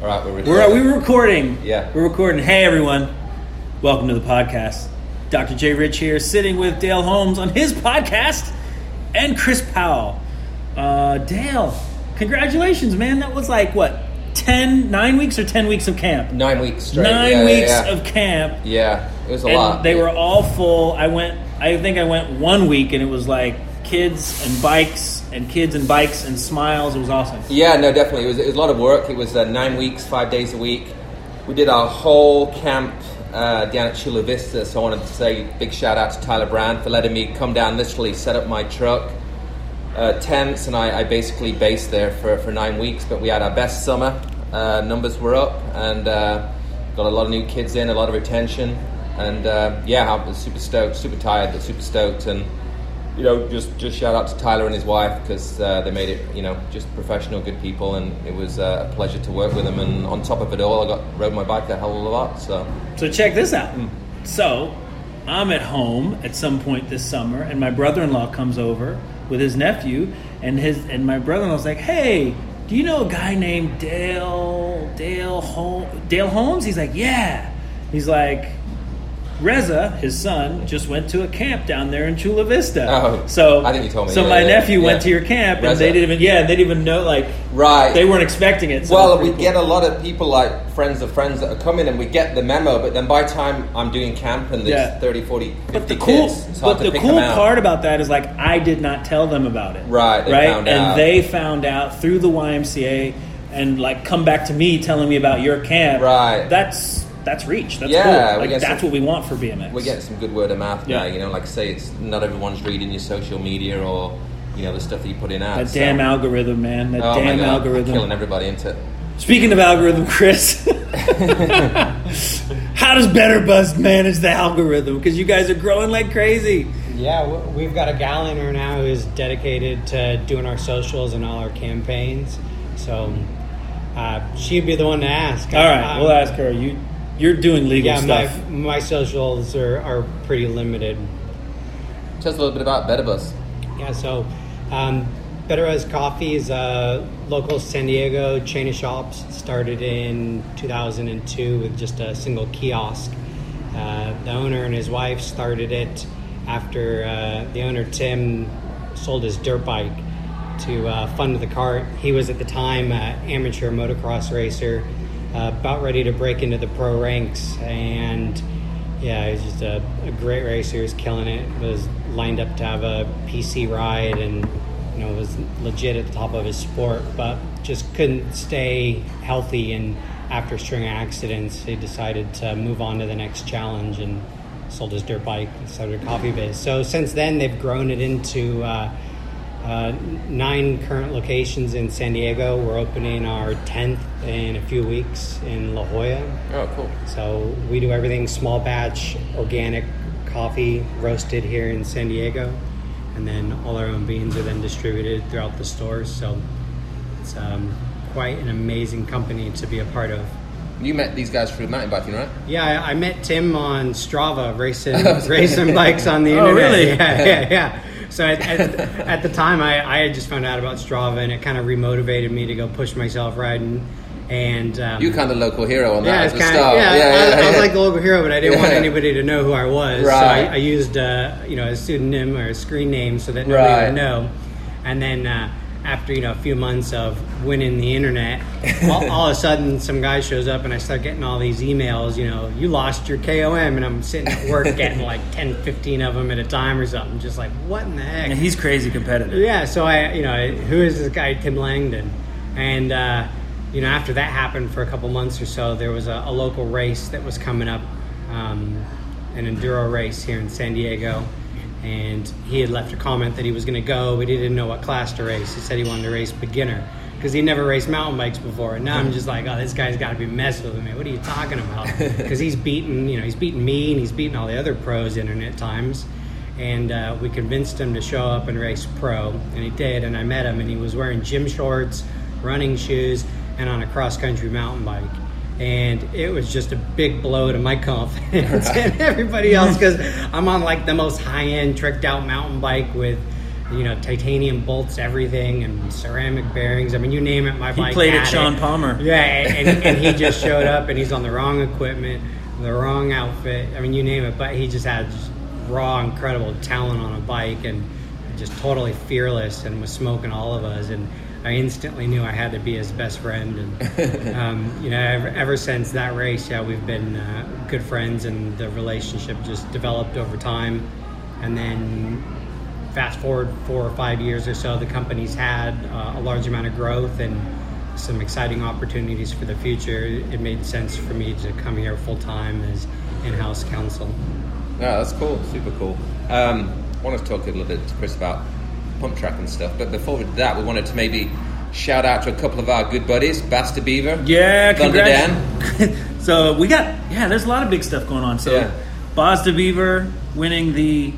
All right, we're We're, recording. we're recording. Yeah. We're recording. Hey, everyone. Welcome to the podcast. Dr. J. Rich here, sitting with Dale Holmes on his podcast and Chris Powell. Uh, Dale, congratulations, man. That was like, what, 10, nine weeks or 10 weeks of camp? Nine weeks straight. Nine yeah, yeah, weeks yeah. of camp. Yeah, it was a and lot. they were all full. I went. I think I went one week, and it was like kids and bikes, and kids and bikes and smiles. It was awesome. Yeah, no, definitely. It was, it was a lot of work. It was uh, nine weeks, five days a week. We did our whole camp uh, down at Chula Vista. So I wanted to say big shout out to Tyler Brand for letting me come down, literally set up my truck, uh, tents, and I, I basically based there for, for nine weeks. But we had our best summer. Uh, numbers were up, and uh, got a lot of new kids in, a lot of retention. And uh, yeah, I was super stoked, super tired, but super stoked. And you know, just just shout out to Tyler and his wife because uh, they made it, you know, just professional, good people, and it was uh, a pleasure to work with them. And on top of it all, I got rode my bike a hell of a lot. So So check this out. Hmm. So I'm at home at some point this summer, and my brother-in-law comes over with his nephew, and his and my brother-in-law's like, "Hey, do you know a guy named Dale Dale Hol- Dale Holmes?" He's like, "Yeah." He's like. Reza, his son, just went to a camp down there in Chula Vista. Oh, so I think you told me. So Yeah, my yeah, nephew went yeah. to your camp, and Reza. they didn't even yeah, they didn't even know like right, they weren't expecting it. So Well, we get a lot of people like friends of friends that are coming, and we get the memo. But then by the time I'm doing camp and there's Yeah. 30, 40, 50 But the cool, kids, but the cool part about that is like I did not tell them about it. Right, right, and out. they found out through the YMCA, and like come back to me telling me about your camp. Right. That's that's reach. That's Yeah, cool. Like that's some- what we want for BMX. We get some good word of mouth Yeah. now. You know, like I say, it's not everyone's reading your social media or you know the stuff that you put in ads. that ads. damn algorithm, man. That Oh my damn God, algorithm. killing everybody into. Speaking of algorithm, Chris, how does Better Buzz manage the algorithm? Because you guys are growing like crazy. Yeah, we've got a gal in here now who's dedicated to doing our socials and all our campaigns. So uh, she'd be the one to ask. All right, Um, we'll ask her. You you're doing legal Yeah, my, stuff. my socials are, are pretty limited. Tell us a little bit about Better Buzz. Yeah, so um, Better Buzz Coffee is a local San Diego chain of shops. Started in 2002 with just a single kiosk. Uh, the owner and his wife started it after uh, the owner Tim sold his dirt bike to uh, fund the cart. He was at the time an amateur motocross racer, uh, about ready to break into the pro ranks, and yeah, he was just a, a great racer. He was killing it. Was lined up to have a PC ride, and you know was legit at the top of his sport, but just couldn't stay healthy. And after a string of accidents, he decided to move on to the next challenge and sold his dirt bike and started a coffee biz. So since then, they've grown it into. Uh, uh, nine current locations in San Diego. We're opening our 10th in a few weeks in La Jolla. Oh, cool. So we do everything small batch, organic coffee roasted here in San Diego, and then all our own beans are then distributed throughout the stores. So it's um, quite an amazing company to be a part of. You met these guys through mountain biking, right? Yeah, I, I met Tim on Strava racing racing bikes on the internet. Oh, internet. really? Yeah, yeah, yeah. So at, at, at the time, I, I had just found out about Strava, and it kind of remotivated me to go push myself riding. And um, You kind of local hero on yeah, that it's at the kind of start. yeah. yeah, I, yeah, I was like the local hero, but I didn't want anybody to know who I was. So Right. I, I used uh, you know a pseudonym or a screen name so that nobody Right. would know. And then uh, after you know a few months of winning the internet, all, all of a sudden some guy shows up and I start getting all these emails. You know, you lost your KOM, and I'm sitting at work getting like 10, 15 of them at a time or something. Just like what in the heck? And he's crazy competitive. Yeah, so I, you know, who is this guy, Tim Langdon? And, uh, you know, after that happened for a couple months or so, there was a, a local race that was coming up, um, an enduro race here in San Diego. And he had left a comment that he was going to go, but he didn't know what class to race. He said he wanted to race beginner because he never raced mountain bikes before. And now I'm just like, oh, this guy's got to be messing with me. What are you talking about? Because he's beaten, you know, he's beaten me and he's beaten all the other pros internet times and uh, we convinced him to show up and race pro, and he did. And I met him, and he was wearing gym shorts, running shoes, and on a cross country mountain bike. And it was just a big blow to my confidence and everybody else because I'm on like the most high end tricked out mountain bike with you know, titanium bolts, everything, and ceramic bearings. I mean, you name it, my He bike. played had at Sean it. Palmer. Yeah, and, and he just showed up, and he's on the wrong equipment, the wrong outfit. I mean, you name it, but he just had just raw, incredible talent on a bike, and just totally fearless, and was smoking all of us. And I instantly knew I had to be his best friend. And um, you know, ever, ever since that race, yeah, we've been uh, good friends, and the relationship just developed over time. And then fast forward four or five years or so, the company's had uh, a large amount of growth and some exciting opportunities for the future. It made sense for me to come here full time as in-house counsel. Yeah, that's cool. Super cool. Um, I want to talk a little bit to Chris about pump track and stuff, but before we do that, we wanted to maybe shout out to a couple of our good buddies, Bas de Bever. Yeah, Thunder congrats. Dan. so we got yeah, there's a lot of big stuff going on. So Yeah. Bas de Bever winning the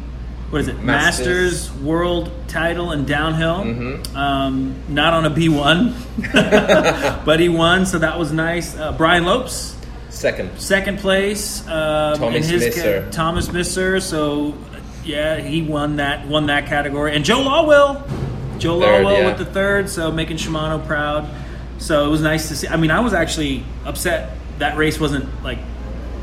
what is it Masters. Masters, World Title in downhill. Mm-hmm. Um, not on a B one, but he won, so that was nice. Uh, Brian Lopes Second. second place. Um, Thomas in his Misser. Thomas Misser. So yeah, he won that won that category. And Joe Lawwill, Joe Third, Lawwill yeah. with the third. So making Shimano proud. So it was nice to see. I mean, I was actually upset that race wasn't like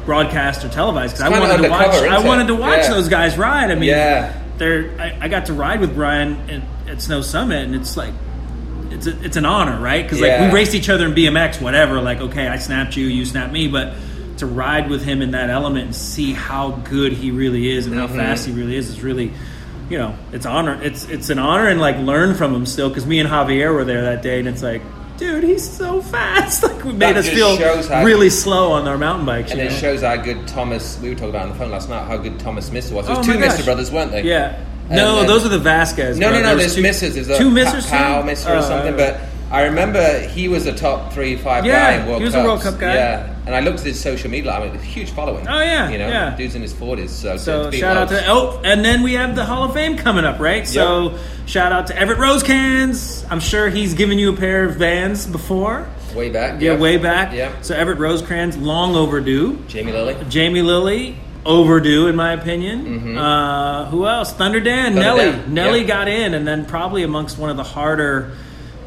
broadcast or televised because I wanted to watch. I wanted to watch Yeah. those guys ride. I mean, Yeah. they're. I, I got to ride with Brian at, at Snow Summit, and it's like. It's, a, it's an honor, right? Because like Yeah. we raced each other in BMX, whatever. Like, okay, I snapped you, you snapped me, but to ride with him in that element and see how good he really is and how Mm-hmm. fast he really is is really, you know, it's honor. It's it's an honor and like learn from him still. Because me and Javier were there that day, and it's like, dude, he's so fast. Like, we made That us feel how- really slow on our mountain bikes. And it know? shows how good Thomas. We were talking about on the phone last night how good Thomas Misser was. There was Oh two gosh. brothers, weren't they? Yeah. And No, then- those are the Vasquez. No, no, no. brothers. There's two, Missers. There's two Missers. Pa- Powell too? Misser or Uh, something. But I remember he was a top three, five Yeah, guy in World he was a World Cup guy. Yeah, and I looked at his social media. I mean, a huge following. Oh, yeah, you know, yeah. dude's in his forties. So, So shout out to oh, and then we have the Hall of Fame coming up, right? So shout out to Everett Rosecrans. I'm sure he's given you a pair of Vans before. way back. Yeah, way back. Yeah, So Everett Rosecrans, long overdue. Jamie Lilly. Jamie Lilly, overdue in my opinion. Uh, who else? Thunder Dan, Mm-hmm. Thunder Nelly. Dan, Nelly got in, and then probably amongst one of the harder.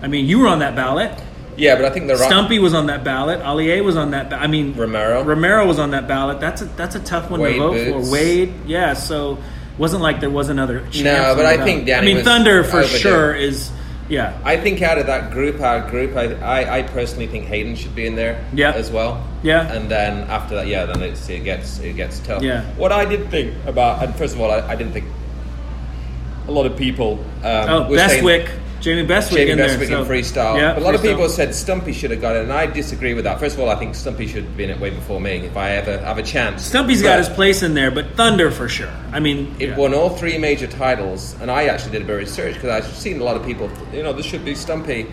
I mean, you were on that ballot. Yeah, but I think the right. Stumpy was on that ballot. Allier was on that. Ba- I mean, Romero. Romero was on that ballot. That's a that's a tough one Wade to vote Bootes. for. Wade, yeah. So wasn't like there was another. No, but I ballot. think Danny I mean, Thunder for overdue. sure is. Yeah, I think out of that group, our group, I, I, I personally think Hayden should be in there Yeah. as well. Yeah. And then after that, yeah, then it's, it gets it gets tough. Yeah. What I did think about, and first of all, I, I didn't think a lot of people. Um, Oh, were saying- Bestwick, Jamie Bestwick Jamie in there. Bestwick so- in freestyle. Yeah, but a lot of people said Stumpy should have got it, and I disagree with that. First of all, I think Stumpy should have been it way before me if I ever have a chance. Stumpy's But got his place in there, but Thunder for sure. I mean, It yeah. won all three major titles, and I actually did a bit of research because I've seen a lot of people. You know, this should be Stumpy.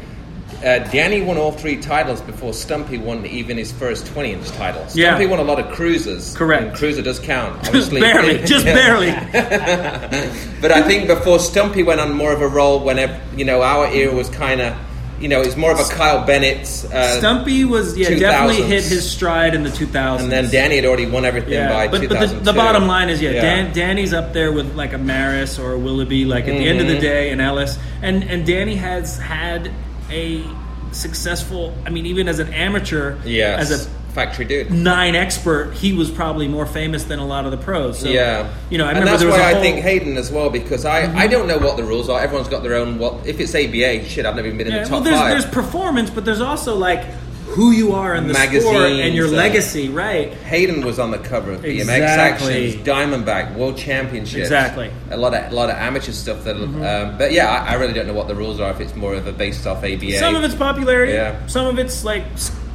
Uh, Danny won all three titles before Stumpy won even his first 20-inch title. Yeah. Stumpy won a lot of cruisers. Correct. And cruiser does count, just obviously. barely, just barely. But I think before Stumpy went on more of a roll, whenever you know our era was kind of, you know, it's more of a Kyle Bennett. Uh, Stumpy was yeah 2000s. definitely hit his stride in the 2000s. and then Danny had already won everything Yeah, by but, but the, the bottom line is, yeah, Dan, Danny's up there with like a Maris or a Willoughby, like at the end of Mm-hmm. the day, and Ellis, and and Danny has had a successful. I mean, even as an amateur, Yes. as a factory dude. nine expert, he was probably more famous than a lot of the pros. So, yeah, you know, I and that's there was why a whole, Mm-hmm. I think Hayden as well because I, I don't know what the rules are. Everyone's got their own. What if it's ABA? Shit, I've never even been in Yeah, the well, top there's five. there's performance, but there's also like who you are in the sport and your and- legacy, right? Hayden was on the cover of BMX Exactly. Actions, Diamondback, World Championships. Exactly. Mm-hmm. A lot of a lot of amateur stuff. That, um, but yeah, I, I really don't know what the rules are. If it's more of a based off ABA. Some of it's popularity. Yeah. Some of it's like,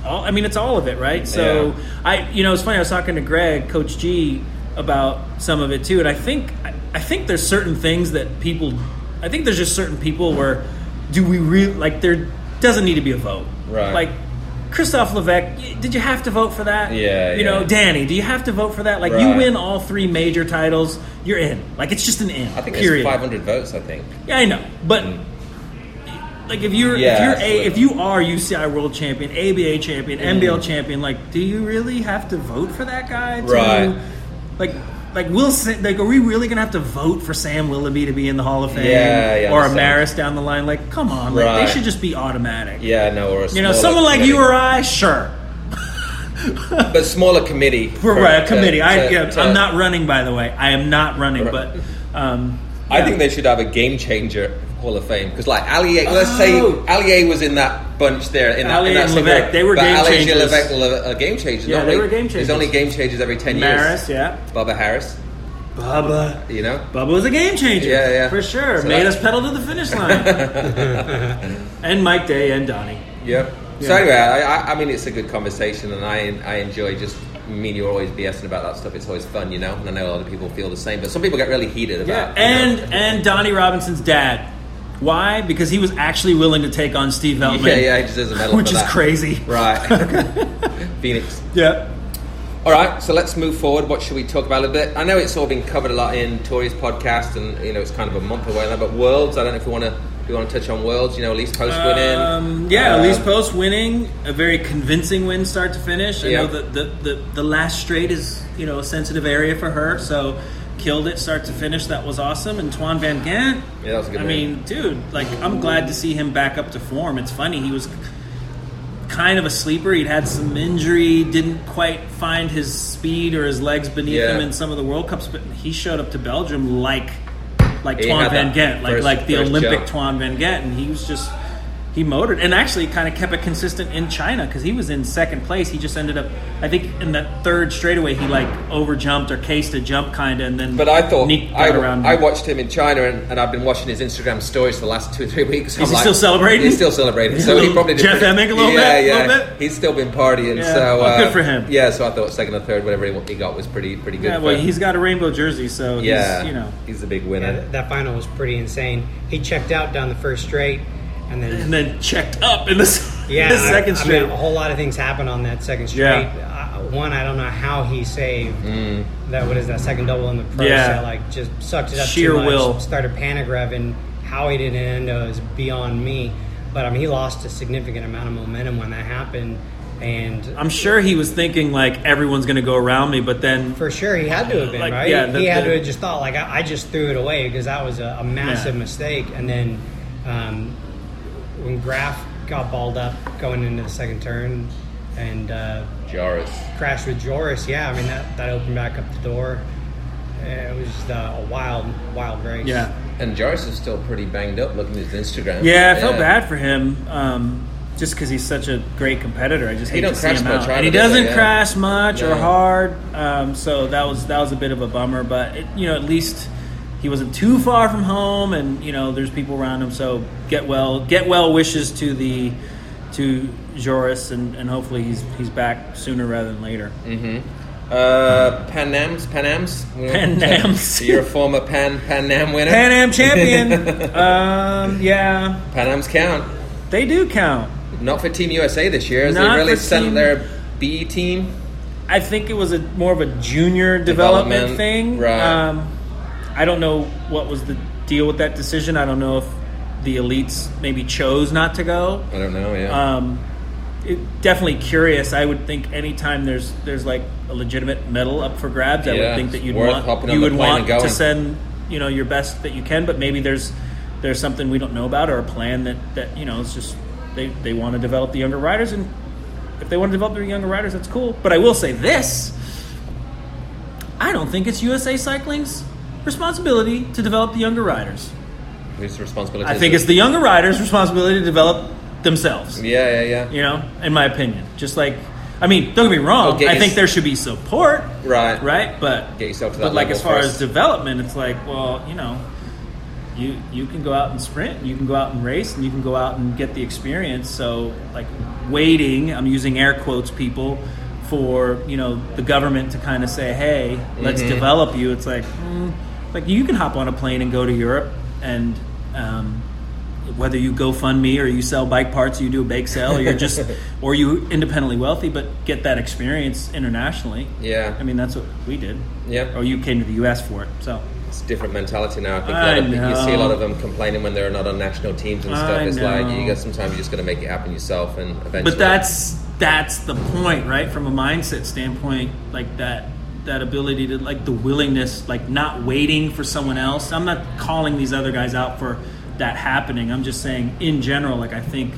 all, I mean, it's all of it, right? So Yeah. I, you know, it's funny. I was talking to Greg, Coach G, about some of it too, and I think, I, I think there's certain things that people, I think there's just certain people where, do we really like? There doesn't need to be a vote, Right. Like. Christophe Lévêque, did you have to vote for that? Yeah, You know. Danny, do you have to vote for that? Like, you win all three major titles, you're in. Like, it's just an in. I think period. 500 votes. I think. Yeah, I know, but like if you're Yeah, if you're a, if you are UCI World Champion, ABA Champion, Mm. NBL Champion, like do you really have to vote for that guy? To, Right. Like like will Sa- like are we really gonna have to vote for Sam Willoughby to be in the Hall of Fame Yeah, yeah, or a. Maris down the line? Like, come on, like, Right. they should just be automatic. Yeah, no, or a You know, someone like you or I, sure. but smaller committee. For- right, a to- committee. I, to- yeah, to- I'm not running, by the way. I am not running, Right. but um, I think they should have a game changer Hall of Fame because, like Ali, let's Oh. say Ali was in that bunch there. In that, Ali in that and Lévêque, they were game Ali and changers. Lévêque were a game changers. Yeah, they were game changers. There's only game changers every ten Maris, years. yeah. Bubba Harris, Bubba. you know. Bubba was a game changer. Yeah, yeah. For sure. So Made that- us pedal to the finish line. and Mike Day and Donnie. Yeah. So anyway, I, I, I mean, it's a good conversation, and I I enjoy just me and you are always BSing about that stuff. It's always fun, you know. And I know a lot of people feel the same, but some people get really heated Yeah. about. you know. And and Donnie Robinson's dad. Why? Because he was actually willing to take on Steve Veltman. yeah, yeah, he deserves a medal Which for is that. crazy. Right. Phoenix. Yeah. All right, so let's move forward. What should we talk about a bit? I know it's all been covered a lot in Tori's podcast, and you know it's kind of a month away now. But Worlds, I don't know if you want to if you want to touch on Worlds. You know, Alise Post winning. Um, yeah, Um, Alise Post winning a very convincing win, start to finish. I Yeah. know that the, the the last straight is you know a sensitive area for her, so killed it start to finish. That was awesome. And Twan Van Gendt. Yeah, that was a good I win. mean, dude, like I'm glad to see him back up to form. It's funny he was kind of a sleeper. He'd had some injury, didn't quite find his speed or his legs beneath Yeah. him in some of the World Cups, but he showed up to Belgium like like He Twan Van Gendt, like first- like the Olympic jump. Twan Van Gendt, and he was just he motored and actually kind of kept it consistent in China because he was in second place. He just ended up, I think, in that third straightaway, he like over jumped or cased a jump kind of, and then But I thought Nick I, around. I watched him in China, and, and I've been watching his Instagram stories for the last two or three weeks. Is he still celebrating? He's still celebrating. So he Little probably Jeff Emming a little yeah, bit, Yeah, little bit? He's still been partying. Yeah. So Well, uh, good for him. Yeah, so I thought second or third, whatever he, he got, was pretty pretty good. yeah, for well, him. he's got a rainbow jersey, so yeah, he's, you know, he's a big winner. th- that final was pretty insane. He checked out down the first straight, and then and then checked up in the, yeah, the I- second I straight. mean, a whole lot of things happened on that second straight. Yeah. Uh, one, I don't know how he saved that. What is that second double in the pro Mm. Yeah. set? Like just sucked it up Sheer too much. will. Started panic revving. How he didn't end is beyond me. But I mean, he lost a significant amount of momentum when that happened, and I'm sure he was thinking like everyone's going to go around me, but then For sure, he had to have been Like, right. yeah, the- he had the- to have just thought like I, I just threw it away because that was a, a massive Yeah. mistake. And then um, when Graf got balled up going into the second turn and uh, Joris. crashed with Joris, yeah, I mean that, that opened back up the door. Uh, It was just a, a wild, wild race. yeah, And Joris is still pretty banged up looking at his Instagram. yeah, I felt bad for him. Um, just because he's such a great competitor, I just He hate don't to see crash him much out. And he does he? doesn't Yeah. crash much or hard, um, so that was that was a bit of a bummer. But it, you know, at least he wasn't too far from home, and you know, there's people around him. So get well, get well wishes to the to Joris, and, and hopefully he's he's back sooner rather than later. Uh, Pan Am's, Pan Am's, Pan Am's. You're a former Pan Pan Am winner. Pan Am champion. um, yeah, Pan Am's count. they do count. Not for Team USA this year. They Not really for sent Team- their B team? I think it was a more of a junior development, Development, thing. right. Um, I don't know what was the deal with that decision. I don't know if the elites maybe chose not to go. I don't know. Yeah. Um, it, definitely curious. I would think anytime there's there's like a legitimate medal up for grabs, I Yeah, would think that you'd want you would want to send you know your best that you can. But maybe there's there's something we don't know about or a plan that that you know it's just they they want to develop the younger riders and if they want to develop their younger riders, that's cool. But I will say this: I don't think it's USA Cycling's responsibility to develop the younger riders. Whose responsibility? I think it's the younger riders' responsibility to develop themselves. Yeah, yeah, yeah. You know, in my opinion, just like I mean, don't get me wrong. I think there should be support, Right. right? But Get yourself to that. but like as far first. as development, it's like, well, you know, you you can go out and sprint, you can go out and race, and you can go out and get the experience. So like waiting, I'm using air quotes, people. For you know the government to kind of say, "Hey, let's Mm-hmm. develop you." It's like, mm, like you can hop on a plane and go to Europe, and um, whether you GoFundMe or you sell bike parts, or you do a bake sale, or you're just, or you independently wealthy, but get that experience internationally. Yeah. I mean, that's what we did. Yeah. Or you came to the U.S. for it. So It's a different mentality now. I think a I lot of, you see a lot of them complaining when they're not on national teams and stuff. I it's like you got sometimes you just got to make it happen yourself, and eventually. But that's that's the point, right? From a mindset standpoint, like that that ability to like the willingness, like not waiting for someone else. I'm not calling these other guys out for that happening. I'm just saying in general, like I think.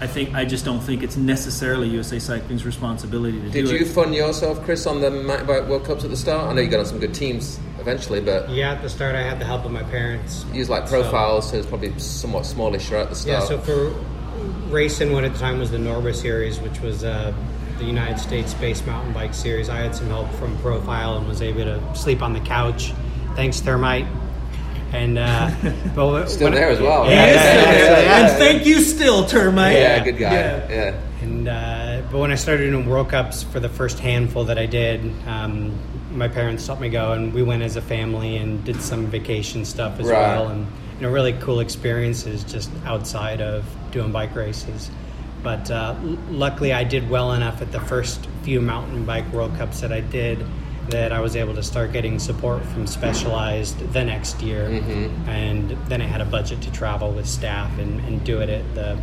I think I just don't think it's necessarily USA Cycling's responsibility to Did do you fund yourself, Chris, on the mountain bike World Cups at the start? I know you got on some good teams eventually, but Yeah, at the start, I had the help of my parents. Use like profiles, so it's probably somewhat smallish right at the start. Yeah, so for racing, what at the time was the Norba Series, which was uh, the United States Space Mountain Bike Series, I had some help from Profile and was able to sleep on the couch. Thanks, Thermite. And uh, but Still when- there as well. Yeah, right? yeah, yeah, yeah, yeah. And thank you still, termite. Yeah, good guy. Yeah. Yeah. And uh, but when I started doing World Cups for the first handful that I did, um, my parents let me go, and we went as a family and did some vacation stuff as Right. well, and you know, really cool experiences just outside of doing bike races. But uh, l- luckily, I did well enough at the first few mountain bike World Cups that I did that I was able to start getting support from Specialized the next year, and then I had a budget to travel with staff and, and do it at the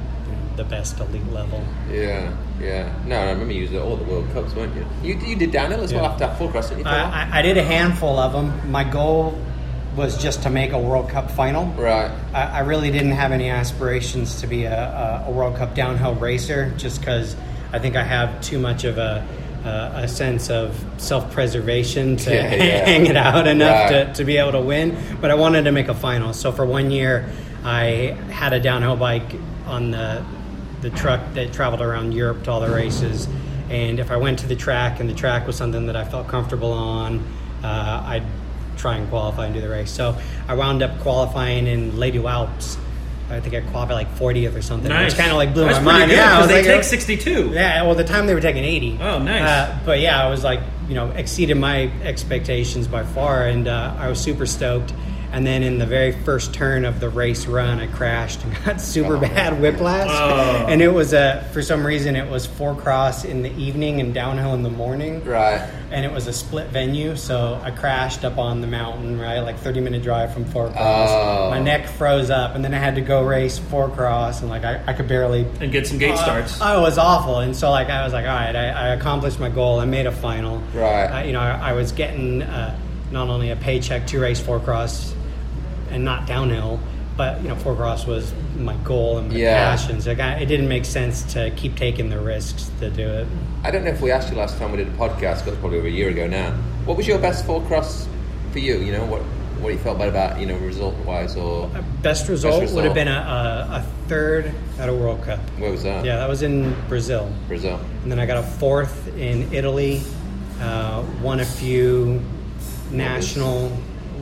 the best elite level. Yeah, yeah. No, I remember you at all the World Cups, weren't you? You, you did downhill as well after that four cross, didn't you? for a while? I, I- I did a handful of them. My goal was just to make a World Cup final. right. I, I really didn't have any aspirations to be a, a, a World Cup downhill racer, just because I think I have too much of a, a, a sense of self-preservation to Yeah, yeah. hang it out enough Right. to, to be able to win. But I wanted to make a final. So for one year, I had a downhill bike on the the truck that traveled around Europe to all the races. And if I went to the track and the track was something that I felt comfortable on, uh, I'd try and qualify and do the race. So I wound up qualifying in Lady Alps. I think I qualified like 40th or something. Nice. Which kind of like blew That's my mind. good, yeah, they like, take 62. Yeah, well, the time they were taking 80. Oh, nice. Uh, but yeah, I was like, you know, exceeded my expectations by far, and uh, I was super stoked. And then in the very first turn of the race run, I crashed and got super bad whiplash. Oh. And it was a, for some reason, it was four cross in the evening and downhill in the morning Right. and it was a split venue, so I crashed up on the mountain, right? Like 30 minute drive from Four Cross. Oh. My neck froze up, and then I had to go race Four Cross, and like I, I could barely. And get some gate Uh, starts. I was awful, and so like I was like, all right, I, I accomplished my goal. I made a final. Right. I, you know, I, I was getting uh, not only a paycheck to race Four Cross, and not downhill, but you know, Four Cross was my goal and my Yeah. passion. So like, I, it didn't make sense to keep taking the risks to do it. I don't know if we asked you last time we did a podcast, but it's probably over a year ago now. What was your best four cross for you? You know, what what you felt bad about, you know, result wise or Best result, result. would have been a, a, a third at a World Cup. where was that? Yeah, that was in Brazil. Brazil. And then I got a fourth in Italy, uh, won a few national.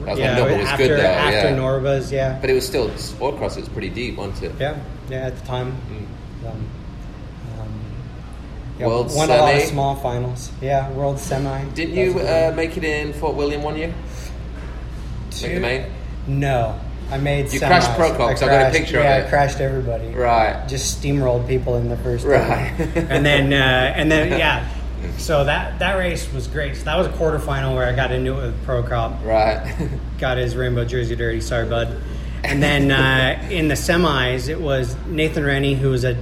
That was yeah, was after, good though, after yeah. Norba's, yeah. But it was still sport cross, it was pretty deep, wasn't it? Yeah, yeah, at the time. Mm. Um, um, yeah, World won a lot of semi? small finals. Yeah, world semi. Didn't you uh, make it in Fort William one year? Make the main? No, I made. You semis. crashed Prokop, 'cause I got a picture of yeah, it. I crashed everybody. Right. Just steamrolled people in the first. Right. and then uh, and then yeah. So that that race was great. So that was a quarterfinal where I got into it with Prokop. Right. Got his rainbow jersey dirty. Sorry, bud. And then uh, in the semis, it was Nathan Rennie, who was a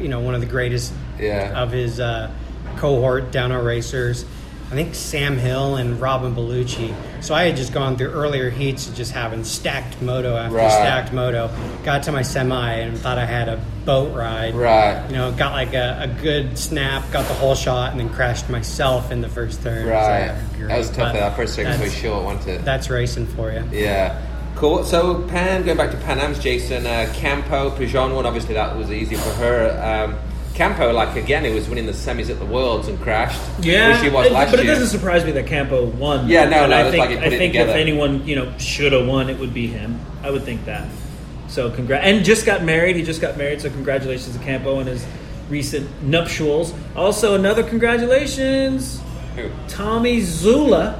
you know one of the greatest Yeah. of his uh, cohort downhill racers. I think Sam Hill and Robin Bellucci. So I had just gone through earlier heats, of just having stacked moto after Right. stacked moto. Got to my semi and thought I had a boat ride. Right. You know, got like a, a good snap, got the whole shot, and then crashed myself in the first turn. So, Right. great. that was tough. But That first second was so short, wasn't it? That's racing for you. Yeah. Cool. So Pan, going back to Pan Am's, Jason uh, Campo, Pajón one. Obviously, that was easy for her. Um, Campo, like again, he was winning the semis at the Worlds and crashed. Yeah, which she was it- last but it year. doesn't surprise me that Campo won. Yeah, no, no, I it's think, like he put I it think if anyone you know should have won, it would be him. I would think that. So congrats, and just got married. He just got married, so congratulations to Campo and his recent nuptials. Also, another congratulations, Who? Tommy Zula.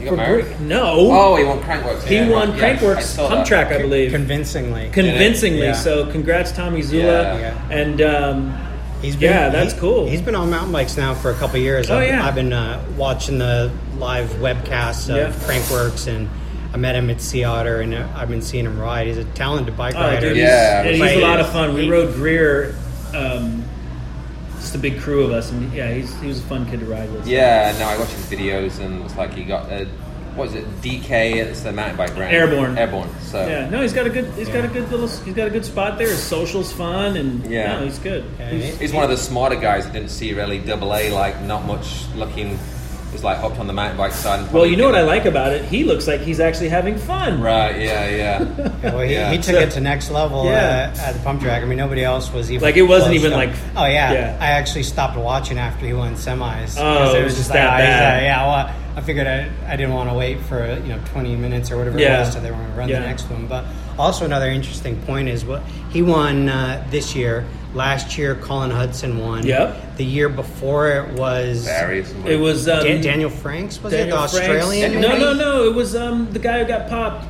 You got married? Br- No, Oh, he won Crankworx. he yeah, won right. Yeah, I Crankworx saw Pump. Track, I believe, Convincingly. convincingly. Yeah. So congrats, Tommy Zula, Yeah. Yeah. and. Um, He's Yeah, that's he- cool. He's been on mountain bikes now for a couple of years. Oh, I've, yeah. I've been uh, watching the live webcasts of Yeah. Crankworx, and I met him at Sea Otter, and uh, I've been seeing him ride. He's a talented bike Oh, rider. dude, Yeah, he's, but he's a lot of fun. We he- rode Greer um, just a big crew of us, and yeah, he's, he was a fun kid to ride with. Yeah, no, I watched his videos and it's like he got a, what is it, DK? It's the mountain bike brand. Airborne. Airborne. So Yeah, no, he's got a good, he's got a good little, he's got a good spot there. His social's fun, and Yeah. no, he's good. Yeah, He's- he's one of the smarter guys. I didn't see really double A like not much looking. He's like hopped on the mountain bike side. And well, you know what I like about it? He looks like he's actually having fun. Right. Yeah. Yeah. Yeah, well, he, Yeah. he took So- it to next level Yeah. uh, at the pump track. I mean, nobody else was even Like, it wasn't even to- like- Oh yeah. yeah. I actually stopped watching after he won semis. Oh, 'cause it was just like, that oh, he's, uh, bad. yeah, well, I figured I, I didn't want to wait for you know 20 minutes or whatever Yeah. it was till they were going to run Yeah. the next one. But also another interesting point is what he won uh, this year. Last year, Colin Hudson won. Yep. The year before it was Barry. It was um, Dan- Daniel Franks. Was Daniel it the Franks. Australian? No, maybe? no, no. It was um, the guy who got popped.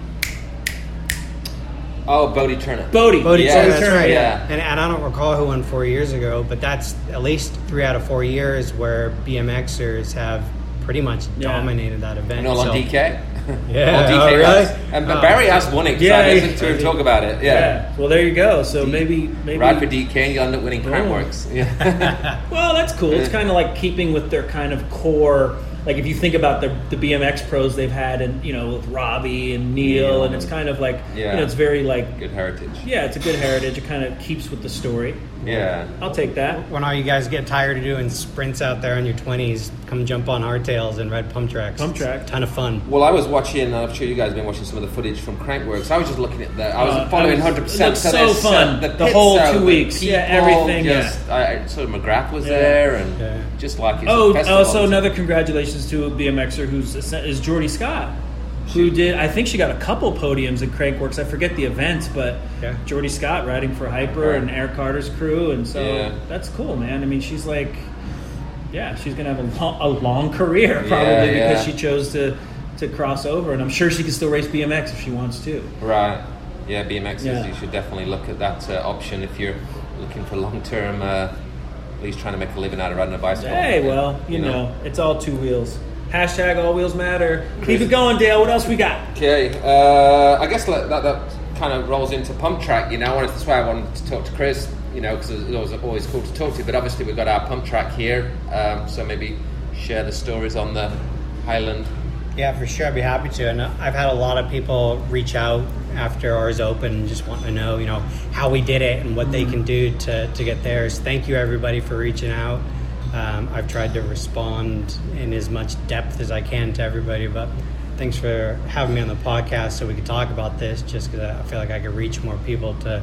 Oh, Bodie Turner. Bodie. Bodie Yeah, Turner, that's that's right. yeah. And, and I don't recall who won four years ago, but that's at least three out of four years where BMXers have pretty much Yeah. dominated that event. And all on DK. Yeah, oh, All DK oh, really? guys. And Oh. Barry has won it. 'cause Yeah, I listened to him talk about it. Yeah. Yeah. Well, there you go. So maybe, maybe. Ride for DK and you end up winning Oh. Crankworx. Yeah. Well, that's cool. It's kind of like keeping with their kind of core. Like if you think about the the BMX pros they've had, and you know with Robbie and Neil, and it's kind of like Yeah. you know it's very like Good heritage. yeah, it's a good heritage. It kind of keeps with the story. Yeah. I'll take that. When all you guys get tired of doing sprints out there in your 20s, come jump on hardtails and ride pump tracks. Pump It's track. a ton of fun. Well, I was watching. I'm sure you guys have been watching some of the footage from Crankworx. I was just looking at the. I was Uh, following I was- 100. it percent looked so fun. The pits whole out, two the weeks. Yeah, everything, yeah. Just, I, I saw McGrath was Yeah. there, and Yeah. just like his Oh, festival also and another congratulations to a BMXer who's is Jordy Scott, who did I think she got a couple podiums at Crankworx. I forget the events, but Yeah. Jordy Scott riding for Hyper and Eric Carter's crew, and so Yeah. that's cool, man. I mean, she's like, yeah, she's gonna have a long, a long career probably Yeah, because she chose to to cross over, and I'm sure she can still race BMX if she wants to. Right. Yeah, BMXs. Yeah. You should definitely look at that uh, option if you're looking for long term. Uh, at least trying to make a living out of riding a bicycle. Hey, well, you, know, it's all two wheels. Hashtag all wheels matter. Keep it going, Dale. What else we got? Okay, uh, I guess that, that, that kind of rolls into pump track. You know, I wanted, that's why I wanted to talk to Chris. You know, because it was always cool to talk to. you, But obviously, we've got our pump track here, um, so maybe share the stories on the Highland. Yeah, for sure. I'd be happy to. And I've had a lot of people reach out after ours open and just want to know, you know, how we did it and what they can do to, to get theirs. Thank you, everybody, for reaching out. Um, I've tried to respond in as much depth as I can to everybody, but thanks for having me on the podcast so we could talk about this just because I feel like I could reach more people to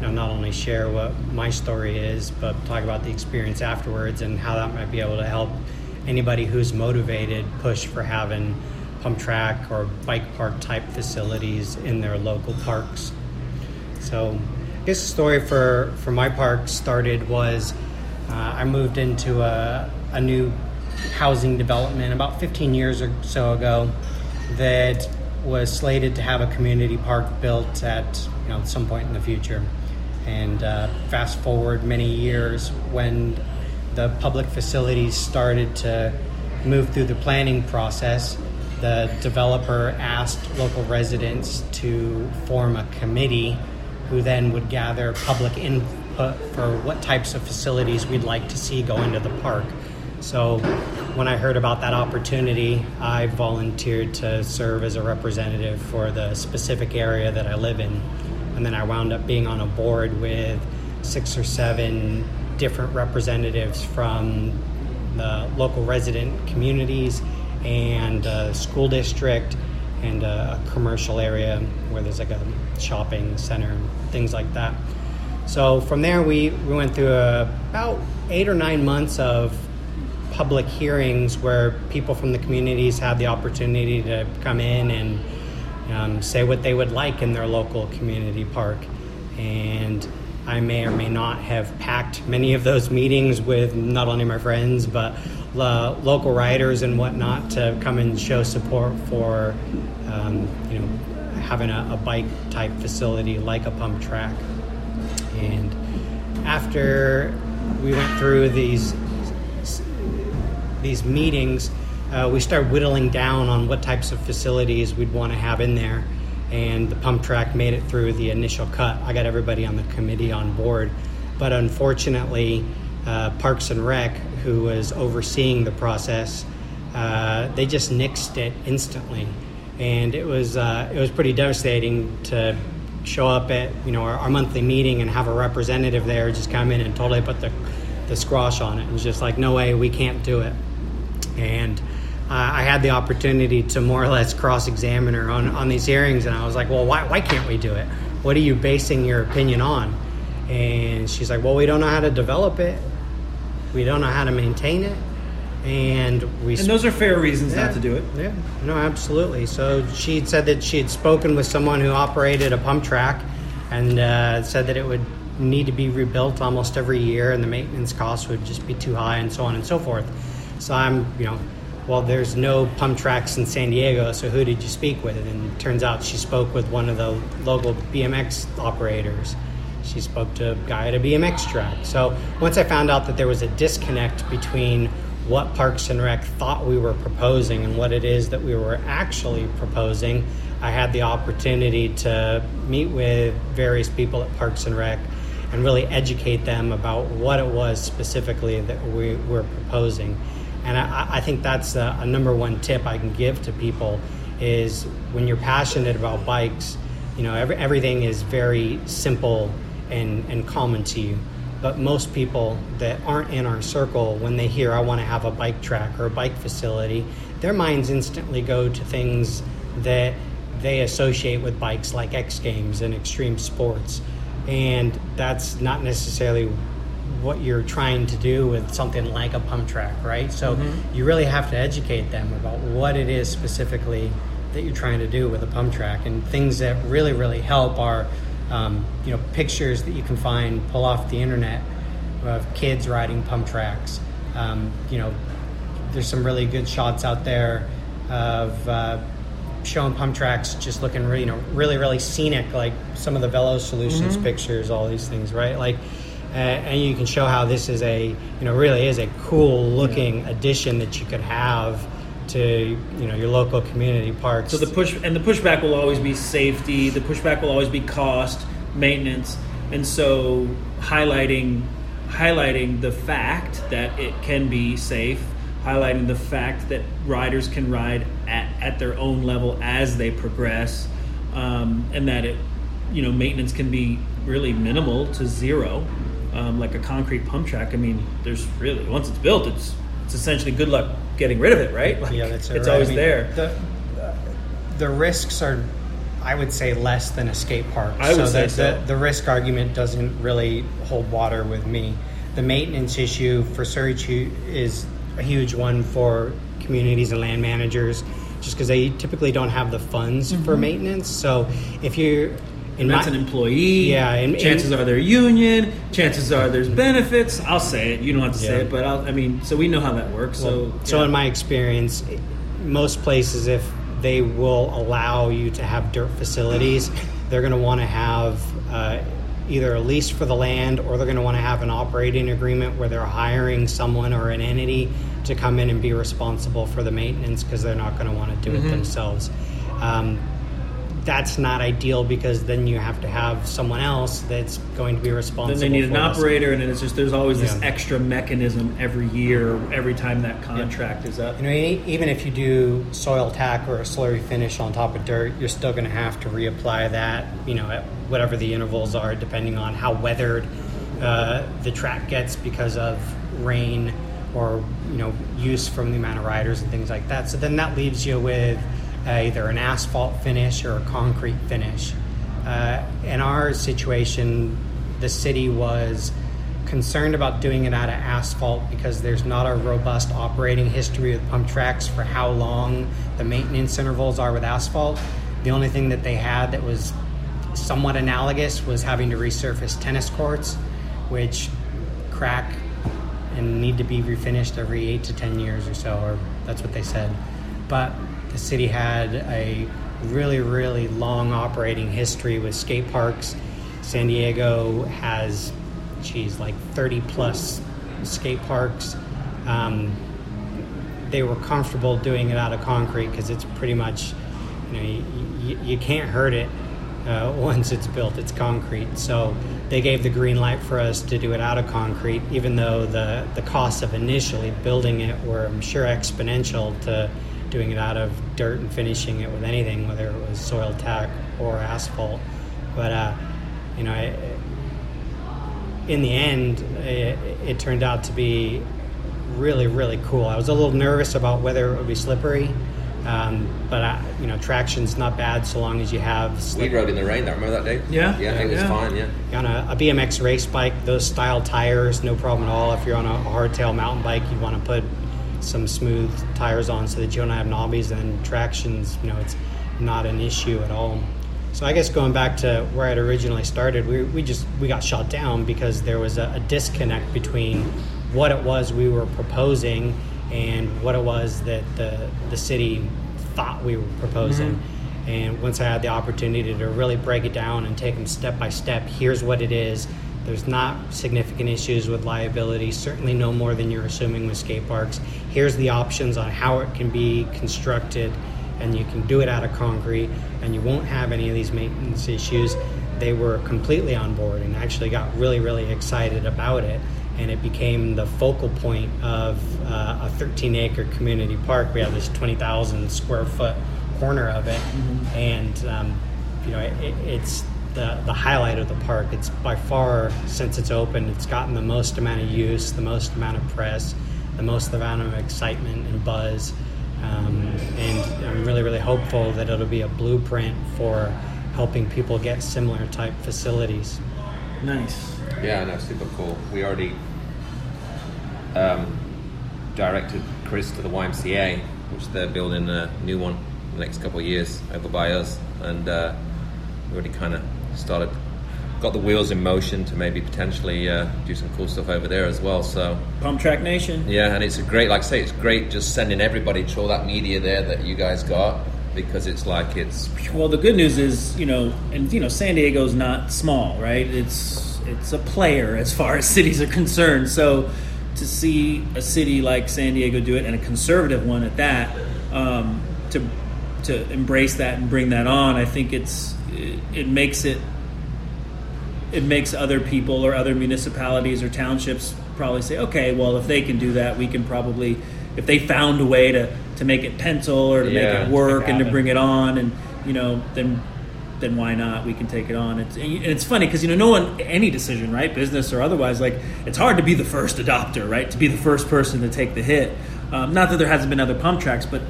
you know, not only share what my story is, but talk about the experience afterwards and how that might be able to help anybody who's motivated push for having pump track or bike park type facilities in their local parks. So, I guess the story for, for my park started was uh, I moved into a, a new housing development about 15 years or so ago that was slated to have a community park built at you know some point in the future. And uh, fast forward many years when the public facilities started to move through the planning process, the developer asked local residents to form a committee who then would gather public input Uh, for what types of facilities we'd like to see go into the park. So when I heard about that opportunity, I volunteered to serve as a representative for the specific area that I live in. And then I wound up being on a board with six or seven different representatives from the local resident communities and a school district and a commercial area where there's like a shopping center, things like that. So from there, we, we went through a, about eight or nine months of public hearings where people from the communities had the opportunity to come in and um, say what they would like in their local community park. And I may or may not have packed many of those meetings with not only my friends but uh, local riders and whatnot to come and show support for um, you know having a, a bike type facility like a pump track. And after we went through these these meetings, uh, we started whittling down on what types of facilities we'd want to have in there. And the pump track made it through the initial cut. I got everybody on the committee on board. But unfortunately, uh, Parks and Rec, who was overseeing the process, uh, they just nixed it instantly, and it was uh, it was pretty devastating to show up at you know our, our, monthly meeting and have a representative there just come in and totally put the the squash on it. It was just like no way we can't do it, and. Uh, I had the opportunity to more or less cross examine her on, on these hearings, and I was like, Well, why, why can't we do it? What are you basing your opinion on? And she's like, Well, we don't know how to develop it, we don't know how to maintain it, and we and those are fair reasons yeah, not to do it. Yeah, no, absolutely. So she said that she had spoken with someone who operated a pump track, and uh, said that it would need to be rebuilt almost every year, and the maintenance costs would just be too high, and so on and so forth. So I'm, you know, well, there's no pump tracks in San Diego, so who did you speak with? And it turns out she spoke with one of the local BMX operators. She spoke to a guy at a BMX track. So once I found out that there was a disconnect between what Parks and Rec thought we were proposing and what it is that we were actually proposing, I had the opportunity to meet with various people at Parks and Rec and really educate them about what it was specifically that we were proposing. And I, I think that's a, a, number one tip I can give to people is when you're passionate about bikes, you know, every, everything is very simple and, and common to you. But most people that aren't in our circle, when they hear I want to have a bike track or a bike facility, their minds instantly go to things that they associate with bikes like X Games and extreme sports. And that's not necessarily what you're trying to do with something like a pump track, right? So mm-hmm. you really have to educate them about what it is specifically that you're trying to do with a pump track. And things that really, really help are um, you know pictures that you can find pull off the internet of kids riding pump tracks. Um, you know, there's some really good shots out there of uh, showing pump tracks just looking really, you know really really scenic, like some of the Velo Solutions mm-hmm. pictures, all these things, right? Like. Uh, and you can show how this is a, you know, really is a cool looking yeah. addition that you could have to you know your local community parks. So the push and the pushback will always be safety. The pushback will always be cost, maintenance, and so highlighting highlighting the fact that it can be safe, highlighting the fact that riders can ride at, at their own level as they progress, um, and that it you know maintenance can be really minimal to zero. Um, like a concrete pump track. I mean, there's really once it's built, it's it's essentially good luck getting rid of it, right? Like, yeah, that's it's right. always I mean, there. The, the risks are, I would say, less than a skate park. I would so say the, so. The, the risk argument doesn't really hold water with me. The maintenance issue for Surrey is a huge one for communities and land managers just because they typically don't have the funds mm-hmm. for maintenance. So if you and that's an employee. Yeah, and, chances and, are they're union. Chances are there's benefits. I'll say it. You don't have to yeah. say it, but I'll, i mean, so we know how that works. Well, so, so in my experience, most places, if they will allow you to have dirt facilities, they're going to want to have uh, either a lease for the land, or they're going to want to have an operating agreement where they're hiring someone or an entity to come in and be responsible for the maintenance because they're not going to want to do mm-hmm. it themselves. Um, that's not ideal because then you have to have someone else that's going to be responsible. Then they need an operator, and then it's just there's always yeah. this extra mechanism every year, every time that contract yeah. is up. You know, even if you do soil tack or a slurry finish on top of dirt, you're still going to have to reapply that. You know, at whatever the intervals are, depending on how weathered uh, the track gets because of rain or you know use from the amount of riders and things like that. So then that leaves you with either an asphalt finish or a concrete finish. Uh, in our situation, the city was concerned about doing it out of asphalt because there's not a robust operating history with pump tracks for how long the maintenance intervals are with asphalt. The only thing that they had that was somewhat analogous was having to resurface tennis courts, which crack and need to be refinished every eight to ten years or so, or that's what they said. But the city had a really, really long operating history with skate parks. San Diego has, geez, like 30 plus skate parks. Um, they were comfortable doing it out of concrete because it's pretty much, you know, you, you, can't hurt it. uh, once it's built. It's concrete. So they gave the green light for us to do it out of concrete, even though the, the costs of initially building it were, I'm sure, exponential to doing it out of dirt and finishing it with anything, whether it was soil tack or asphalt. But, uh, you know, it, in the end, it, it turned out to be really, really cool. I was a little nervous about whether it would be slippery. Um, but I, you know, traction's not bad so long as you have. We rode in the rain. That remember that day? Yeah. yeah, it was Yeah. fine. Yeah, On a, a BMX race bike, those style tires, no problem at all. If you're on a hardtail mountain bike, you want to put some smooth tires on so that you don't have knobbies and tractions. You know, it's not an issue at all. So I guess going back to where I'd originally started, we, we just we got shot down because there was a, a disconnect between what it was we were proposing and what it was that the the city thought we were proposing. Mm-hmm. And once I had the opportunity to really break it down and take them step by step, here's what it is. There's not significant issues with liability, certainly no more than you're assuming with skate parks. Here's the options on how it can be constructed, and you can do it out of concrete, and you won't have any of these maintenance issues. They were completely on board and actually got really, really excited about it. And it became the focal point of uh, a 13 acre community park. We have this 20,000 square foot corner of it, and um, you know it, it's the the highlight of the park. It's by far since it's opened, it's gotten the most amount of use, the most amount of press, the most amount of excitement and buzz. Um, and I'm really really hopeful that it'll be a blueprint for helping people get similar type facilities. Nice. yeah, no, super cool. We already um, directed Chris to the YMCA, which they're building a new one in the next couple of years over by us, and uh, we already kind of started, got the wheels in motion to maybe potentially uh, do some cool stuff over there as well. So. Pump Track Nation. Yeah, and it's a great, like I say, it's great just sending everybody to all that media there that you guys got because it's like it's Well, the good news is, you know, and you know, San Diego's not small, right? It's it's a player as far as cities are concerned. So to see a city like San Diego do it and a conservative one at that, um, to to embrace that and bring that on, I think it's it, it makes it it makes other people or other municipalities or townships probably say, okay, well, if they can do that, we can probably, if they found a way to, to make it pencil or to Yeah, make it work and to bring it on, and you know, then then why not? We can take it on. It's and it's funny because you know, no one any decision, right, business or otherwise, like it's hard to be the first adopter, right, to be the first person to take the hit. Um, not that there hasn't been other pump tracks, but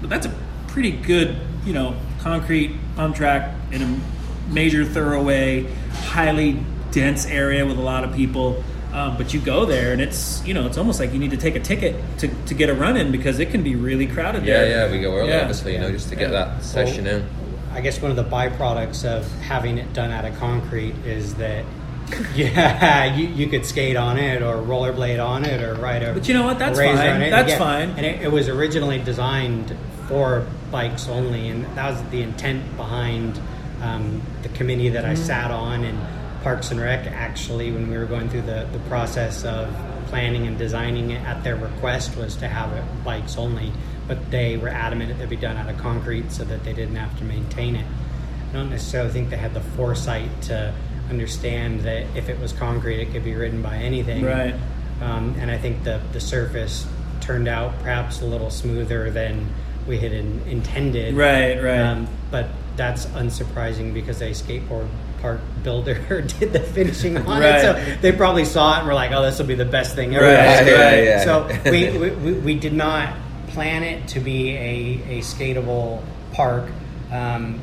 but that's a pretty good, you know, concrete pump track in a major thoroughway, highly dense area with a lot of people. Um, but you go there and it's you know it's almost like you need to take a ticket to, to get a run in because it can be really crowded yeah, there. yeah. yeah, We go early, Yeah. obviously, you know, just to get that session in. I guess one of the byproducts of having it done out of concrete is that yeah, you, you could skate on it or rollerblade on it or ride a. But you know what? That's fine. on it. That's Yeah, fine. And it, it was originally designed for bikes only, and that was the intent behind um, the committee that Mm-hmm. I sat on and Parks and Rec. Actually, when we were going through the, the process of planning and designing it, at their request was to have it bikes only, but they were adamant it would be done out of concrete so that they didn't have to maintain it. I don't necessarily think they had the foresight to understand that if it was concrete, it could be ridden by anything. Right. Um, and I think the the surface turned out perhaps a little smoother than we had in, intended. Right, right. Um, but that's unsurprising because a skateboard park builder did the finishing on Right. it, so they probably saw it and were like, "Oh, this will be the best thing ever." Right, Yeah, yeah. So we, we, we, we did not plan it to be a, a skatable park, um,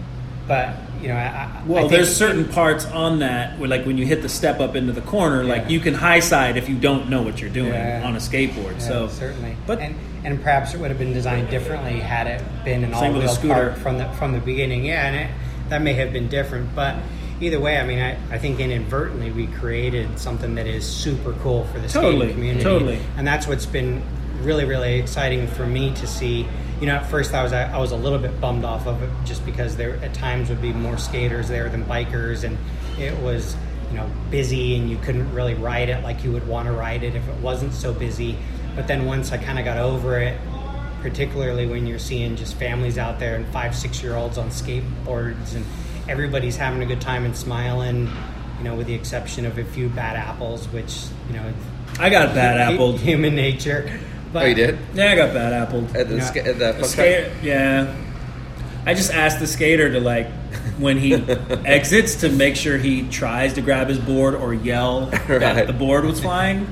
but you know, I, Well, I there's certain parts on that where, like, when you hit the step up into the corner, like you can high side if you don't know what you're doing Yeah. on a skateboard. Yeah, so certainly, but and and perhaps it would have been designed differently had it been an all-wheel scooter. park from the from the beginning. Yeah, and it, that may have been different, but either way, I mean, I, I think inadvertently we created something that is super cool for the Totally, skating community, totally. and that's what's been really really exciting for me to see. You know, at first I was I was a little bit bummed off of it just because there at times would be more skaters there than bikers, and it was you know busy and you couldn't really ride it like you would want to ride it if it wasn't so busy. But then once I kind of got over it, particularly when you're seeing just families out there and five six year olds on skateboards and everybody's having a good time and smiling. You know, with the exception of a few bad apples, which you know, I got bad appled. human nature. But Oh, you did Yeah, I got bad appled. at the, Yeah. ska- at the The skater, yeah. I just asked the skater to like when he exits to make sure he tries to grab his board or yell that the board was flying.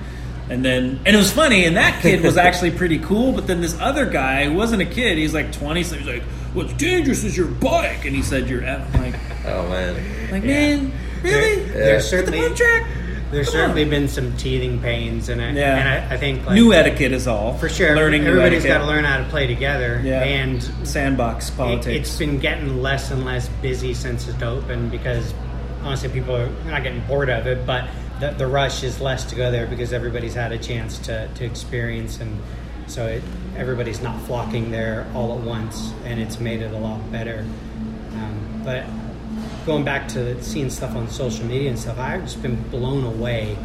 And then, and it was funny, and that kid was actually pretty cool. But then this other guy, who wasn't a kid, he's like 20, so he's like, What's dangerous is your bike. And he said, You're F. I'm like, Oh man. like man, really? Yeah. there's the certainly pump track? There's certainly been some teething pains, and I, Yeah. and I, I think like, New etiquette is all. for sure. Learning everybody's got to learn how to play together, Yeah. and Sandbox it, politics. it's been getting less and less busy since it's open because honestly, people are not getting bored of it, but the, the rush is less to go there because everybody's had a chance to, to experience, and so it, everybody's not flocking there all at once, and it's made it a lot better. Um, but going back to seeing stuff on social media and stuff, I've just been blown away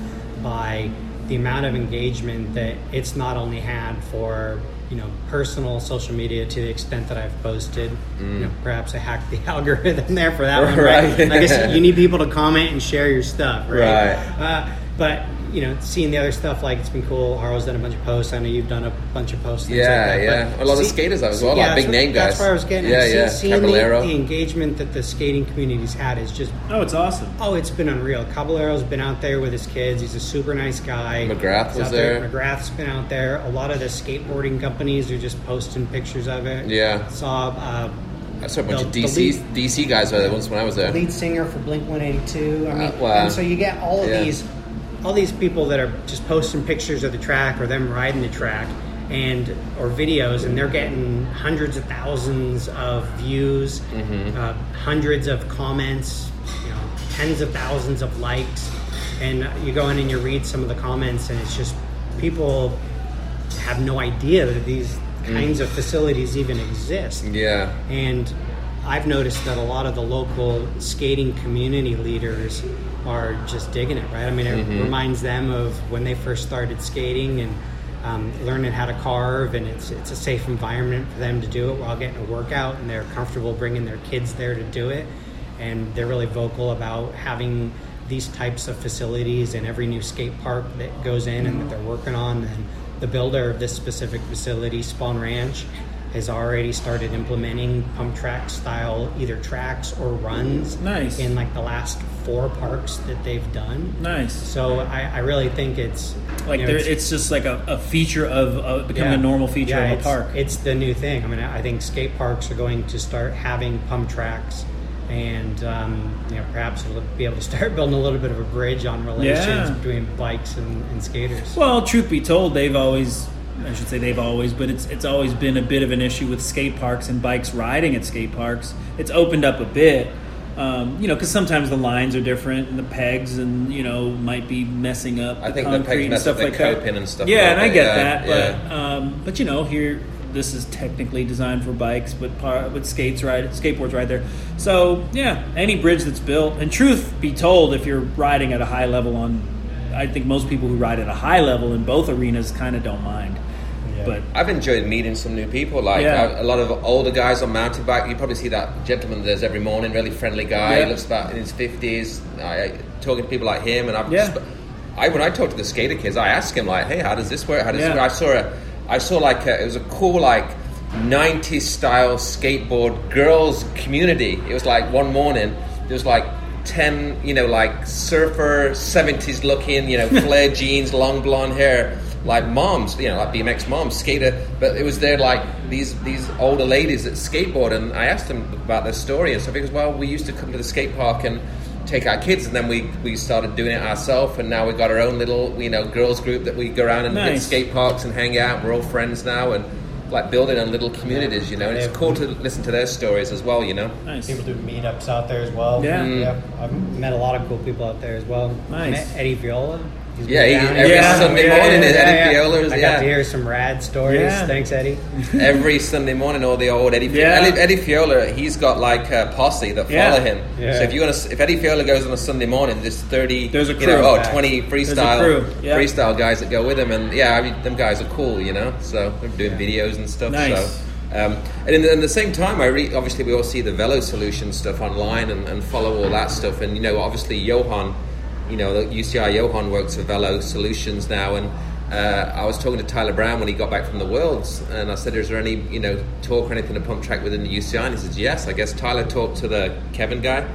by the amount of engagement that it's not only had for you know personal social media to the extent that I've posted. You know, perhaps I hacked the algorithm there for that one. Right? Right. I guess you need people to comment and share your stuff, right? Right. Uh, but you know, seeing the other stuff like it's been cool. Harlow's done a bunch of posts. I know you've done a bunch of posts. things Yeah, like that, yeah. but A lot of see- skaters have as well, like that's big what- name That's guys. where I was getting. Yeah, at. See- yeah. Seeing the, the engagement that the skating community's had is just oh, it's awesome. Oh, it's been unreal. Caballero's been out there with his kids. He's a super nice guy. McGrath He's was out there. McGrath's been out there. A lot of the skateboarding companies are just posting pictures of it. Yeah. Saw uh, I saw a bunch The- of DC lead- DC guys there once when I was there. lead singer for Blink 182. I mean, Uh, wow. and so you get all of Yeah. these, all these people that are just posting pictures of the track or them riding the track, and or videos, and they're getting hundreds of thousands of views, Mm-hmm. uh, hundreds of comments, you know, tens of thousands of likes, and you go in and you read some of the comments, and it's just people have no idea that these kinds of facilities even exist. Yeah. And I've noticed that a lot of the local skating community leaders are just digging it, right? I mean, it reminds them of when they first started skating and um, learning how to carve, and it's it's a safe environment for them to do it while getting a workout, and they're comfortable bringing their kids there to do it, and they're really vocal about having these types of facilities in every new skate park that goes in and that they're working on. And the builder of this specific facility, Spohn Ranch, has already started implementing pump track style either tracks or runs Nice. in like the last four parks that they've done. Nice. So I, I really think it's Like you know, there, it's, just like a, a feature of uh, becoming yeah. a normal feature Yeah, of a park. It's the new thing. I mean, I think skate parks are going to start having pump tracks, and um, you know, perhaps we'll be able to start building a little bit of a bridge on relations Yeah. between bikes and, and skaters. Well, truth be told, they've always. I should say they've always, but it's it's always been a bit of an issue with skate parks and bikes riding at skate parks. It's opened up a bit, um, you know, because sometimes the lines are different and the pegs and you know might be messing up. I the think the pegs concrete and mess stuff up the like that. coping and stuff Yeah, like and I get yeah, that, yeah. but um, but you know here this is technically designed for bikes, but par, with skates right, skateboards right there. So yeah, any bridge that's built. And truth be told, if you're riding at a high level on, I think most people who ride at a high level in both arenas kind of don't mind. But I've enjoyed meeting some new people. Like Yeah. a lot of older guys on mountain bike. You probably see that gentleman there's every morning, really friendly guy. Yeah. He looks about in his fifties. I, I- talking to people like him, and I've Yeah. just, I when I talk to the skater kids, I ask him like, "Hey, how does this work? How does Yeah. this work?" I saw a, I saw like a, it was a cool like. 90s style skateboard girls community. It was like one morning, there was like 10, you know, like surfer, 70s looking, you know, flare jeans, long blonde hair, like moms, you know, like BMX moms, skater. But it was there like these these older ladies that skateboard. And I asked them about their story and stuff because, well, we used to come to the skate park and take our kids and then we, we started doing it ourselves and now we've got our own little you know girls group that we go around and hit Nice. skate parks and hang out we're all friends now and like building on little communities you know and it's cool to listen to their stories as well you know nice. People do meetups out there as well. Yeah. yeah. I've met a lot of cool people out there as well. Nice. Met Eddie Fiola. He's Yeah, he- every here. Sunday morning is Eddie Fiola's, I yeah. got to hear some rad stories. Yeah. Thanks, Eddie. every Sunday morning all the old Eddie Yeah. Eddie, Eddie Fiola he's got like a posse that Yeah. follow him Yeah. so if you want to if Eddie Fiola goes on a Sunday morning there's 30 There's a you know, crew. oh 20 freestyle crew, yeah. freestyle guys that go with him and yeah I mean them guys are cool you know so they're doing videos and stuff Nice. so Um, and in the, in the same time, I re- obviously we all see the Velosolution stuff online and, and follow all that stuff. And you know, obviously Johan, you know, UCI Johan works for Velo Solutions now, and uh, I was talking to Tyler Brown when he got back from the Worlds, and I said, "Is there any you know talk or anything to pump track within the UCI?" And he says, "Yes." I guess Tyler talked to the Kevin guy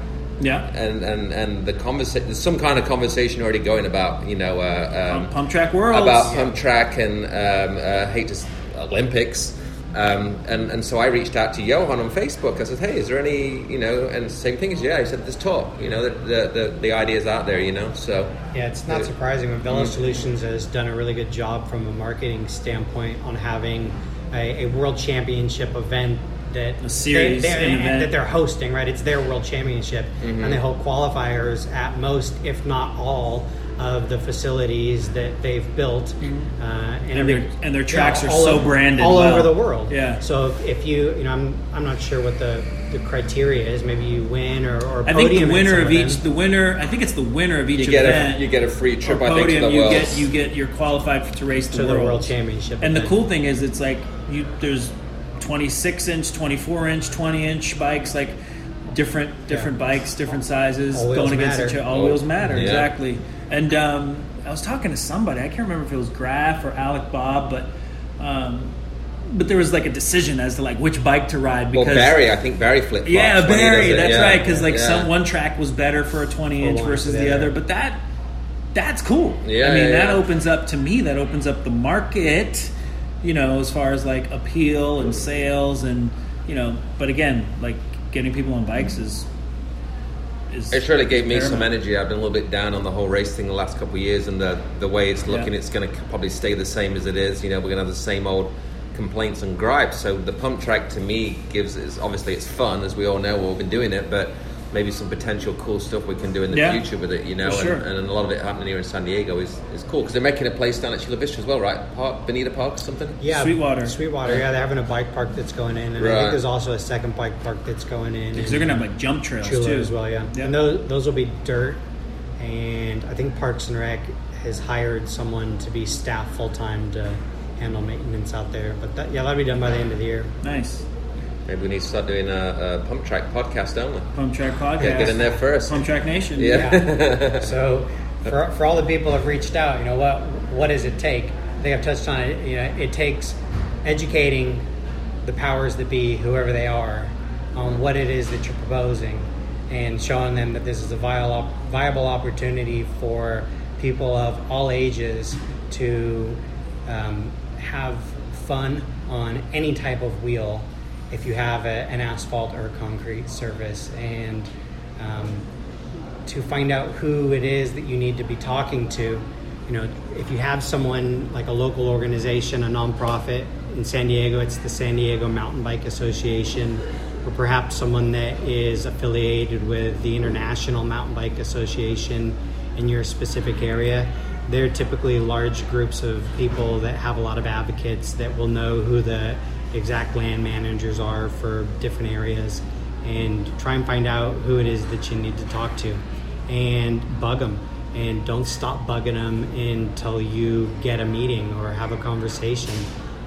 Yeah. and and and the conversation there's some kind of conversation already going about you know uh, um, Pump, pump track worlds. about pump track and um, uh, hate to Olympics. Um, and, and so I reached out to Johan on Facebook. I said, "Hey, is there any, you know?" And same thing as yeah, he said, "There's talk, you know, the the, the, the ideas out there, you know." So Yeah, it's not Uh, surprising when Velo mm. Solutions has done a really good job from a marketing standpoint on having a, a world championship event that A series, they, they- an event. that they're hosting. Right, it's their world championship, Mm-hmm. and they hold qualifiers at most, if not all, of the facilities that they've built. Uh, Mm-hmm. And their- and their tracks are so over- branded all well. over the world. Yeah. So if, if you, you know, I'm I'm not sure what the, the criteria is. Maybe you win or, or I think the podium winner some of each, the winner, I think it's the winner of each you get event. a you get a free trip, or I think, to podium, the you world. get you get you're qualified to race the to the world. world championship. And the cool thing is, it's like you there's 26 inch, 24 inch, 20 inch bikes, like different different bikes, different sizes, All going against matter. each other. All wheels matter, yeah. exactly. And um, I was talking to somebody. I can't remember if it was Graf or Alec Bob, but. Um, but there was like a decision as to like which bike to ride well, because Barry, I think Barry flip yeah, Barry. That's yeah. right. Because like Yeah. some one track was better for a twenty inch versus the the other, but that that's cool. Yeah, I mean yeah, that opens up to me. That opens up the market. You know, as far as like appeal and sales and you know, but again, like getting people on bikes is is It really gave me paramount. some energy. I've been a little bit down on the whole race thing the last couple of years, and the the way it's looking, Yeah. it's going to probably stay the same as it is. You know, we're going to have the same old complaints and gripes. So the pump track to me gives is obviously it's fun, as we all know. We've all been doing it, but maybe some potential cool stuff we can do in the Yeah. future with it. You know, For sure. and, and a lot of it happening here in San Diego is, is cool because they're making a place down at Chula Vista as well, right? Park, Bonita Park, something. Yeah, Sweetwater. Sweetwater. Yeah, they're having a bike park that's going in, and I think there's also a second bike park that's going in. because they're gonna have like jump trails Chula too as well. Yeah, Yeah. and those those will be dirt. And I think Parks and Rec has hired someone to be staff full time to handle maintenance out there. But that, yeah, that'll be done by the end of the year. Nice Maybe we need to start doing a, a pump track podcast only. pump track podcast. Yeah, get in there first. Pump track nation. Yeah. so for, for all the people who've reached out, you know what what does it take? I think I've touched on it. You know, it takes educating the powers that be, whoever they are, on what it is that you're proposing, and showing them that this is a viable viable opportunity for people of all ages to um, have fun on any type of wheel if you have a, an asphalt or concrete surface and um, to find out who it is that you need to be talking to. You know, if you have someone like a local organization, a nonprofit in San Diego, it's the San Diego Mountain Bike Association, or perhaps someone that is affiliated with the International Mountain Bike Association in your specific area. They're typically large groups of people that have a lot of advocates that will know who the exact land managers are for different areas and try and find out who it is that you need to talk to and bug them and don't stop bugging them until you get a meeting or have a conversation.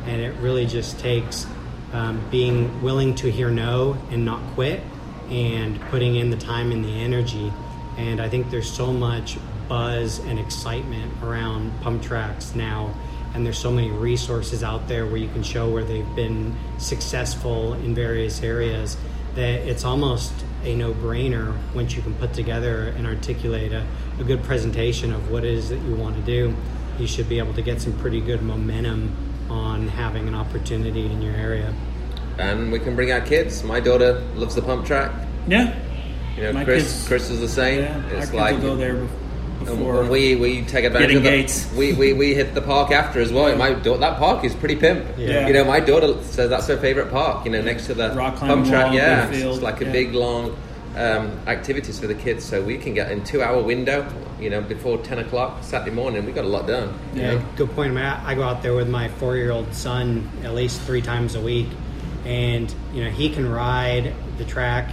And it really just takes um, being willing to hear no and not quit and putting in the time and the energy. And i think there's so much buzz and excitement around pump tracks now and there's so many resources out there where you can show where they've been successful in various areas that it's almost a no-brainer once you can put together and articulate a, a good presentation of what it is that you want to do you should be able to get some pretty good momentum on having an opportunity in your area and we can bring our kids. My daughter loves the pump track. Yeah. You know, My Chris. kids- Chris is the same. Yeah. Our it's kids like will go there bef- and before. we we take advantage getting of the, gates. We, we we hit the park after as well. My da- that park is pretty pimp. Yeah. You know, my daughter says that's her favorite park. You know, next to the Rock climbing pump track. wall, yeah, field, it's like a yeah. big long um, activities for the kids. So we can get in two hour window. You know, before ten o'clock Saturday morning, we got a lot done. you Yeah. know? good point. I, mean, I I go out there with my four-year-old son at least three times a week, and you know he can ride the track,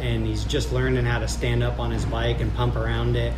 and he's just learning how to stand up on his bike and pump around it,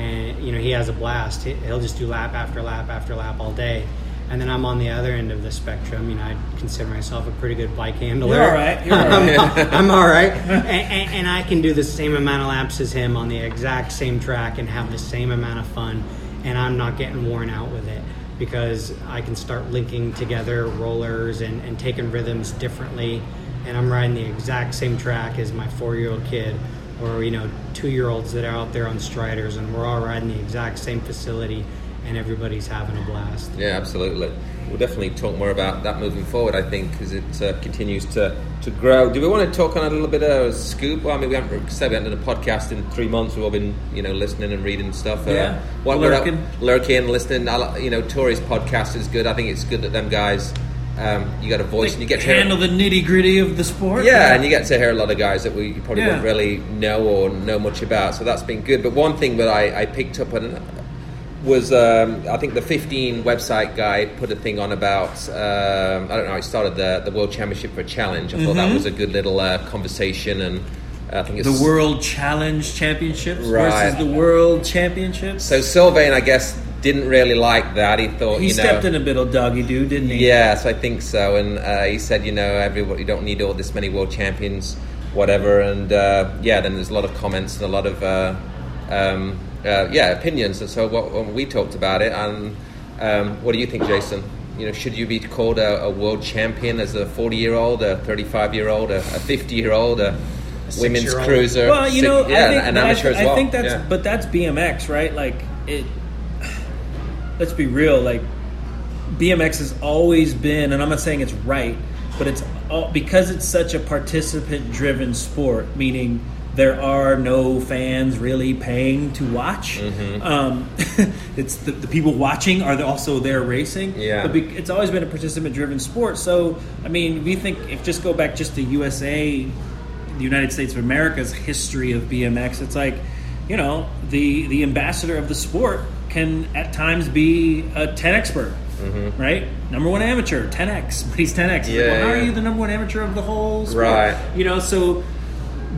and you know he has a blast. He- He'll just do lap after lap after lap all day, And then I'm on the other end of the spectrum. You know, I consider myself a pretty good bike handler. You're all right. You're all right. I'm, I'm all right, and, and, and I can do the same amount of laps as him on the exact same track and have the same amount of fun, and I'm not getting worn out with it because I can start linking together rollers and, and taking rhythms differently, and I'm riding the exact same track as my four-year-old kid, or you know, two-year-olds that are out there on striders, and we're all riding the exact same facility, and everybody's having a blast. Yeah, absolutely. We'll definitely talk more about that moving forward. I think because it uh, continues to, to grow. Do we want to talk on a little bit of scoop? Well, I mean, we haven't said we haven't done a podcast in three months. We've all been you know listening and reading stuff. Uh, Yeah. what Lurking. we're up, lurking, listening. You know, Tori's podcast is good. I think it's good that them guys. Um, you got a voice and you get to hear- handle the nitty gritty of the sport. yeah, and you get to hear a lot of guys that we probably Yeah. don't really know or know much about. So that's been good. But one thing that I, I picked up on was um, I think the 15 website guy put a thing on about um, I don't know. I started the the World Championship for Challenge. I thought that was a good little uh, conversation, and I think it's Mm-hmm. the World Challenge Championships Right. versus the World Championships. So Sylvain, I guess, didn't really like that. He thought he you know. stepped in a bit of doggy do, didn't he? Yes, I think so. And uh, he said, you know, everybody, you don't need all this many world champions, whatever. And uh, yeah, then there's a lot of comments and a lot of uh, um, uh, yeah opinions. And so what, when we talked about it, and um, what do you think, Jason? You know, should you be called a, a world champion as a 40 year old, a 35 year old, a, a 50 year old, a, women's cruiser? Well, you six- know, yeah, I think, an but I, amateur th- as well. I think that's, yeah. but that's BMX, right? Like it. Let's be real. Like BMX has always been, and I'm not saying it's right, but it's all, because it's such a participant-driven sport, meaning there are no fans really paying to watch. Mm-hmm. Um, it's the, the people watching are also there racing. Yeah. But be, it's always been a participant-driven sport. So, I mean, we think if just go back just to USA, the United States of America's history of BMX, it's like, you know, the the ambassador of the sport can at times be a 10 expert, right? Number one amateur, 10x, but he's 10x. It's like, Mm-hmm. Yeah, how are you the number one amateur of the whole sport? Right. You know, so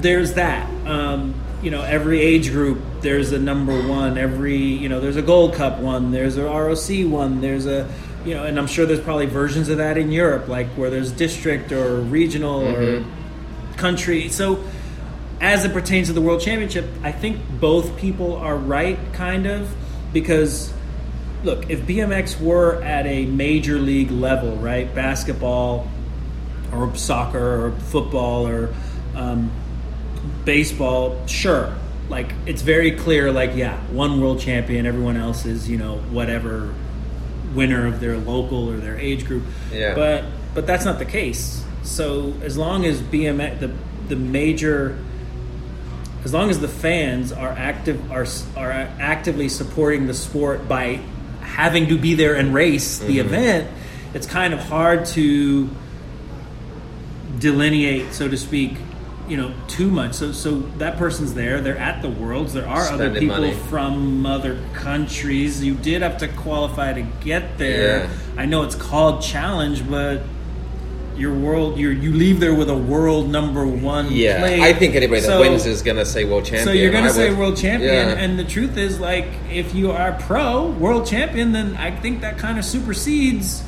there's that. Um, you know, every age group, there's a number one. Every, you know, there's a Gold Cup one. There's a ROC one. There's a, you know, and I'm sure there's probably versions of that in Europe, like where there's district or regional or country. So, as it pertains to the World Championship, I think both people are right, kind of, because look, if BMX were at a major league level, right, basketball or soccer or football or um, baseball, sure. Like it's very clear. Like yeah, one world champion, everyone else is you know whatever winner of their local or their age group. Yeah. But but that's not the case. So as long as BMX the the major as long as the fans are active are are actively supporting the sport by having to be there and race the mm-hmm. event, it's kind of hard to delineate, so to speak, you know, too much. So so that person's there. They're at the worlds. There are other people money. from other countries. You did have to qualify to get there. Yeah. I know it's called challenge, but your world you you leave there with a world number one yeah, plate. I think anybody that So- wins is going to say world champion. so you're going I to say would- world champion, Yeah. and the truth is, like, if you are pro world champion, then I think that kind of supersedes.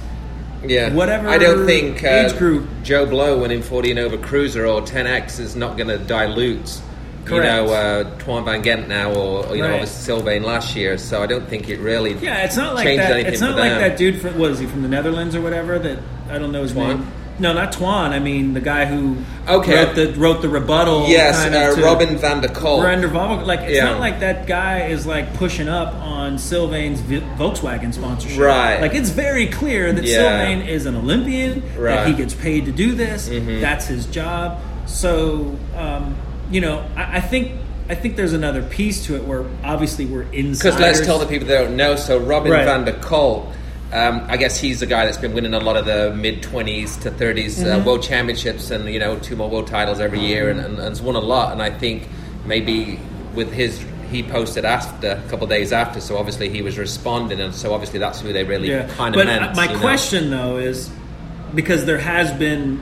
Yeah, whatever I don't think uh, age group. Joe Blow winning 40 and over cruiser or 10x is not going to dilute. Correct. You know, uh, Twan Van Gendt now, or you know, obviously Sylvain last year. So I don't think it really. Yeah, it's not like changed that. anything It's not like them. that dude from what is he from the Netherlands or whatever? That I don't know his Twan? name. No, not Twan. I mean the guy who Okay. wrote the wrote the rebuttal. Yes, kind of uh, Robin van der Kolk. Brander Volvo- Like it's Yeah. not like that guy is like pushing up on Sylvain's Volkswagen sponsorship. Right. Like it's very clear that Yeah. Sylvain is an Olympian. That Right. Mm-hmm. he gets paid to do this. That's his job. So um, you know, I, I think. I think there's another piece to it where obviously we're inside. Because let's tell the people that don't know. So Robin Right. van der Kolk, um, I guess he's the guy that's been winning a lot of the mid twenties to 30s uh, Mm-hmm. world championships, and you know two more world titles every year, and, and, won a lot. And I think maybe with his. He posted after a couple of days after, so obviously he was responding, and so obviously that's who they really Yeah, kind of but meant. uh, my you know. question though is because there has been,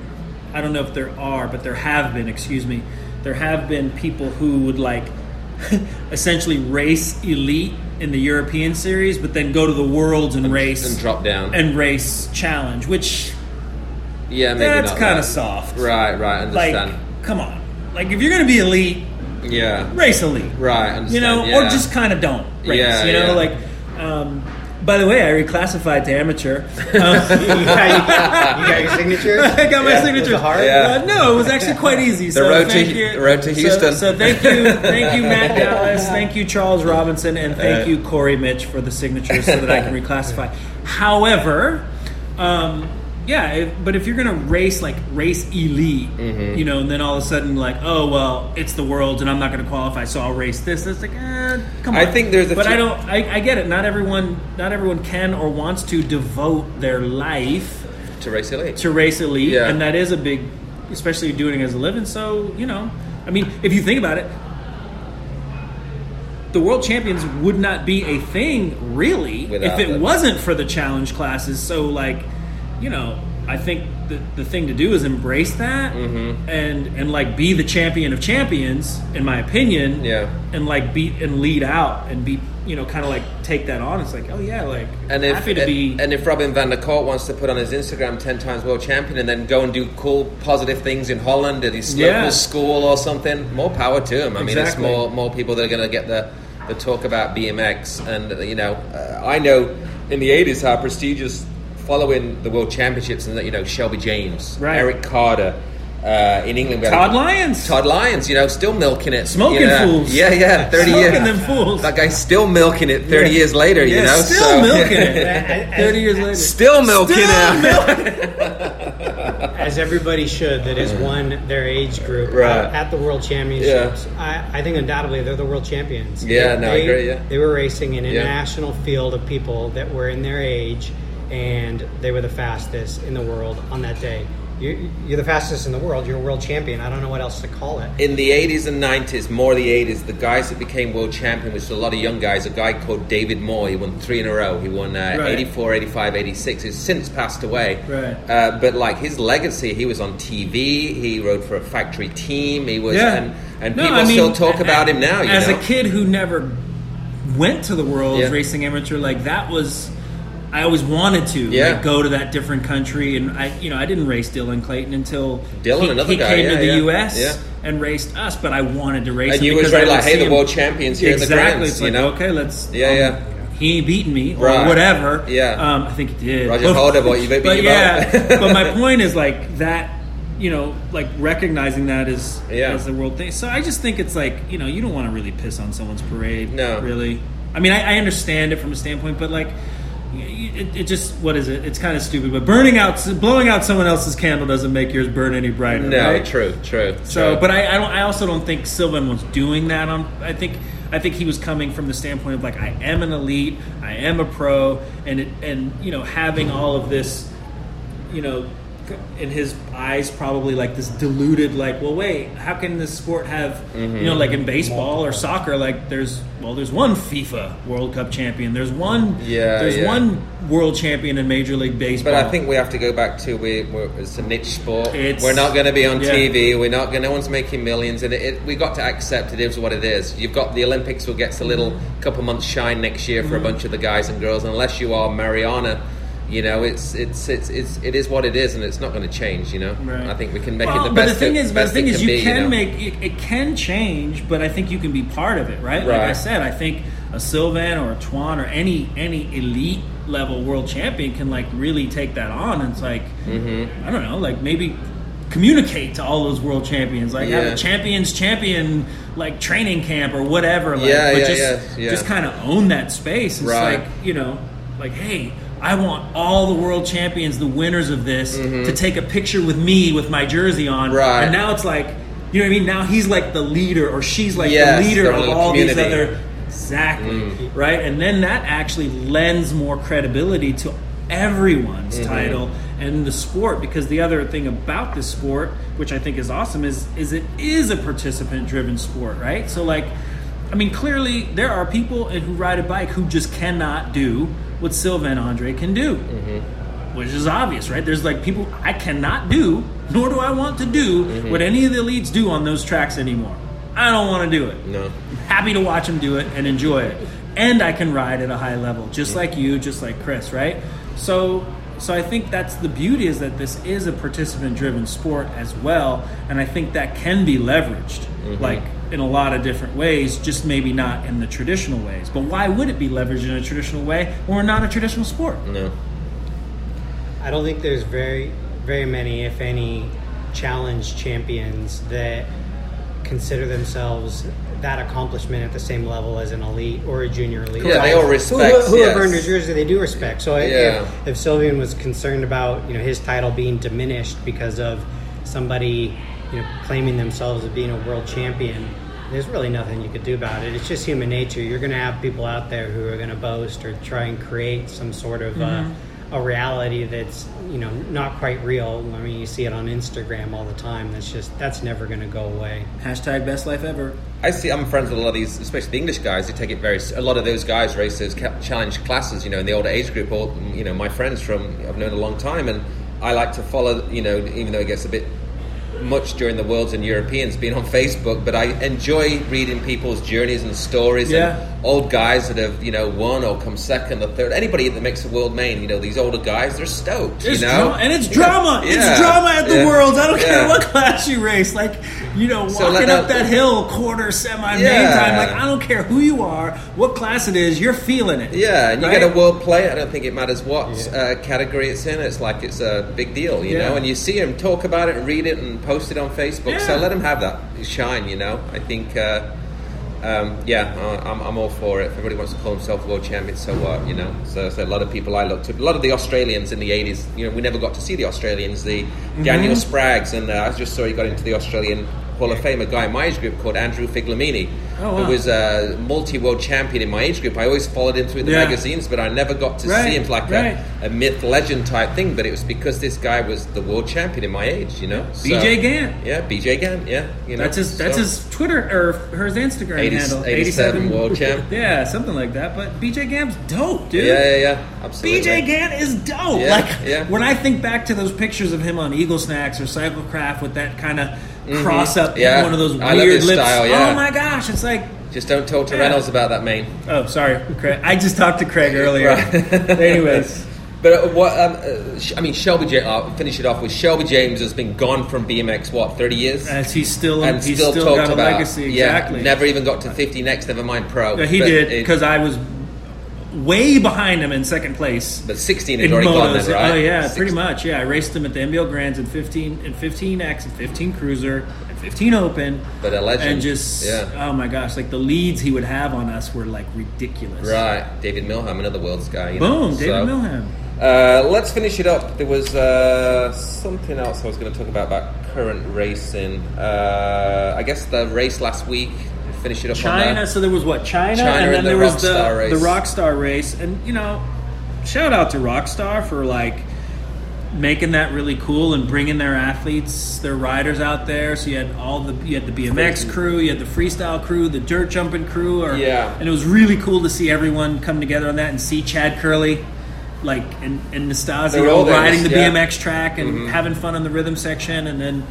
I don't know if there are, but there have been. Excuse me, there have been people who would like essentially race elite in the European series, but then go to the worlds and, race and drop down. and race challenge, which yeah, maybe that's kind that. of soft. Right, right. Like, come on. Like if you're going to be elite, yeah. race elite. Right. Understand. you know, yeah. or just kind of don't race. Yeah, you know, yeah. like. Um, by the way, I reclassified to amateur. Um, you, got, you got your signature? I got my Yeah. signature. Hard? Yeah. Uh, no, it was actually quite easy. The so road to- you. the road to So- Houston. So, thank you, thank you, Matt Dallas. Thank you, Charles Robinson, and thank Uh, you, Corey Mitch, for the signatures so that I can reclassify. However, um, yeah, if, but if you're gonna race like race elite, Mm-hmm. you know, and then all of a sudden like, oh well, it's the world, and I'm not gonna qualify, so I'll race this. It's like, eh, come on. I think there's a but I don't. I, I get it. Not everyone, not everyone can or wants to devote their life to race elite. to race elite, Yeah. and that is a big, especially doing it as a living. So you know, I mean, if you think about it, the world champions would not be a thing really Without if it them. wasn't for the challenge classes. So like, you know, I think the the thing to do is embrace that Mm-hmm. and and like be the champion of champions, in my opinion. Yeah. and like beat and lead out and be you know kind of like take that on. It's like, oh yeah, like And if happy to be. and if Robin van der Kolk wants to put on his Instagram ten times world champion and then go and do cool positive things in Holland at his Yeah. local school or something, more power to him. I mean, it's more more people that are going to get the the talk about BMX. And you know, uh, I know in the eighties how prestigious following the world championships and that you know Shelby James, Right. Eric Carter. Uh, in England, we Todd a- Lyons. Todd Lyons, you know, still milking it, Smoking you know. fools. Yeah, yeah, thirty Smoking years. them fools. That guy's still milking it thirty Yeah. years later. you know, still so- milking it. Thirty years later, Still milking Still it. milking As everybody should that has won their age group Right. at, at the World Championships. I, I think undoubtedly they're the world champions. Yeah, no, I they, agree, yeah. They were racing an Yeah. international field of people that were in their age, and they were the fastest in the world on that day. You're, you're the fastest in the world. You're a world champion. I don't know what else to call it. In the 80s and 90s, more the 80s, the guys that became world champion, which was a lot of young guys, a guy called David Moore, he won three in a row. He won uh, Right. 84, 85, 86. He's since passed away. Right. Uh, but like his legacy, he was on TV, he rode for a factory team, he was, Yeah. and, and No, people I mean, still talk a- about him now. You as know? a kid who never went to the World Yeah. Racing Amateur, like that was. I always wanted to Yeah. like, go to that different country, and I, you know, I didn't race Dylan Clayton until Dylan, he, another he guy, came yeah, to the yeah, U.S. and raced us. But I wanted to race And him you was I like, hey, the world champions here exactly. Grands, it's you like know? okay, let's Yeah, um, yeah. He ain't beating me or Right. whatever. Yeah. um, I think he did. Roger But- Holder, boy, you beat But yeah, but my point is like that. You know, like recognizing that as Yeah. as the world thing. So I just think it's like you know you don't want to really piss on someone's parade. No. really. I mean, I, I understand it from a standpoint, but like. It, it just what is it? It's kind of stupid, but burning out, blowing out someone else's candle doesn't make yours burn any brighter. No, right? true, true. So, true. but I, I don't. I also don't think Sylvain was doing that. On I think I think he was coming from the standpoint of like I am an elite, I am a pro, and it, and you know having all of this, you know, in his eyes probably like this diluted like well wait how can this sport have you know like in baseball or soccer like there's well there's one FIFA World Cup champion there's one Yeah, there's yeah. one world champion in Major League Baseball But I think we have to go back to we. We're, it's a niche sport. It's- we're not going to be on yeah. TV. We're not going. No one's making millions, and it, it, we got to accept it is what it is. You've got the Olympics will get a little couple months shine next year for a Mm-hmm. bunch of the guys and girls. Unless you are Mariana, you know, it's it's it's, it's it is what it is, and it's not going to change. You know, Right. I think we can make Well, it the but best. the thing it- is, but the thing is, you be, can know? make it, it can change, but I think you can be part of it, right? Like I said, I think a Sylvain or a Twan or any any elite level world champion can like really take that on. And it's like Mm-hmm. I don't know, like maybe communicate to all those world champions, like have a champions champion like training camp or whatever. Like, Yeah, but yeah, just, yeah, yeah. Just kind of own that space. It's Right. like you know, like hey. I want all the world champions, the winners of this, to take a picture with me with my jersey on. Mm-hmm. Right. And now it's like, you know what I mean? Now he's like the leader, or she's like Yes, the leader of all these other. Exactly. Mm. Right? And then that actually lends more credibility to everyone's Mm-hmm. title and the sport because the other thing about this sport which i think is awesome is is it is a participant driven sport right so like i mean clearly there are people who ride a bike who just cannot do what sylvain andre can do Mm-hmm. which is obvious right there's like people i cannot do nor do i want to do Mm-hmm. what any of the elites do on those tracks anymore I don't want to do it. No. I'm happy to watch them do it and enjoy it. And I can ride at a high level, just like you, just like Chris, right? So so I think that's the beauty is that this is a participant driven sport as well, and I think that can be leveraged like in a lot of different ways, just maybe not in the traditional ways. But why would it be leveraged in a traditional way when we're not a traditional sport? No. I don't think there's very, very many, if any, challenge champions that consider themselves that accomplishment at the same level as an elite or a junior elite. Yeah, they all Who- respect, Who, who have yes. earned a jersey, they do respect. So Yeah. if, if Sylvain was concerned about you know his title being diminished because of somebody you know claiming themselves as being a world champion. There's really nothing you could do about it. It's just human nature. You're going to have people out there who are going to boast or try and create some sort of uh, a reality that's you know not quite real. I mean, you see it on Instagram all the time. That's just that's never going to go away. Hashtag best life ever. I see. I'm friends with a lot of these, especially the English guys. They take it very. A lot of those guys race those challenge classes. You know, in the older age group. All you know, my friends from I've known a long time, and I like to follow. You know, even though it gets a bit much during the worlds and Europeans being on Facebook, but I enjoy reading people's journeys and stories. Yeah. And old guys that have you know won or come second or third. Anybody that makes a world main, you know, these older guys, they're stoked. It's you know, dra- and it's drama. Yeah. It's drama at the Yeah. Worlds. I don't care what class you race. Like you know, So walking let up that- that hill, quarter, semi, main time. Like I don't care who you are, what class it is. You're feeling it. Yeah, and you right? get a world play. I don't think it matters what uh, category it's in. It's like it's a big deal, you know. And you see them talk about it and read it and post it on Facebook. So let them have that shine, you know. I think, uh, um, yeah, uh, I'm, I'm all for it. If everybody wants to call themselves world champion, so what, you know. So, so a lot of people I looked to, a lot of the Australians in the 80s, you know, we never got to see the Australians. The Mm-hmm. Daniel Spraggs, and uh, I just saw he got into the Australian Hall of Fame. A guy in my age group called Andrew Figlamini, Oh, wow. who was a multi-world champion in my age group. I always followed him through the Yeah. magazines, but I never got to Right, see him like right. a, a myth legend type thing. But it was because this guy was the world champion in my age, you know. So- BJ Gant. Yeah, BJ Gant. Yeah, you know. That's his. That's so- his Twitter or her Instagram 80 handle. 87 world champ. Yeah, something like that. But BJ Gant's dope, dude. Yeah, yeah, yeah. Absolutely. BJ Gant is dope. Yeah, like yeah. when I think back to those pictures of him on Eagle Snacks or Cyclecraft with that kind of cross up, Mm-hmm. Yeah. one of those weird lips. style, yeah. Oh my gosh, it's like. Just don't talk to Yeah. Reynolds about that, main. Oh, sorry, Craig. I just talked to Craig earlier. Anyways, But uh, what? Um, uh, I mean, Shelby. James. I'll finish it off with Shelby James has been gone from BMX what thirty years, as he's still and he's still, still, talked got a about. legacy. Yeah, never even got to fifty next. Never mind pro. Yeah, he did because I was way behind him in second place. But sixteen had in already gone motos. then, right? Oh yeah, Six- pretty much. Yeah, I raced him at the NBL Grands in fifteen in fifteen X and fifteen Cruiser and fifteen Open. But a legend. And just Yeah. oh my gosh, like the leads he would have on us were like ridiculous. Right, David Milham, another world's guy. You know? Boom, David So, Milham. Uh, let's finish it up. There was uh, something else I was going to talk about about current racing. Uh, I guess the race last week. Finish it up on China. So there was what China, China and and then the there was the race. the Rockstar race, and you know, shout out to Rockstar for like making that really cool and bringing their athletes, their riders out there. So you had all the you had the BMX crew, you had the freestyle crew, the dirt jumping crew, or, Yeah. and it was really cool to see everyone come together on that and see Chad Kerley. Like and, and were all riding the yeah. Mm-hmm. BMX track and having fun on the rhythm section, and then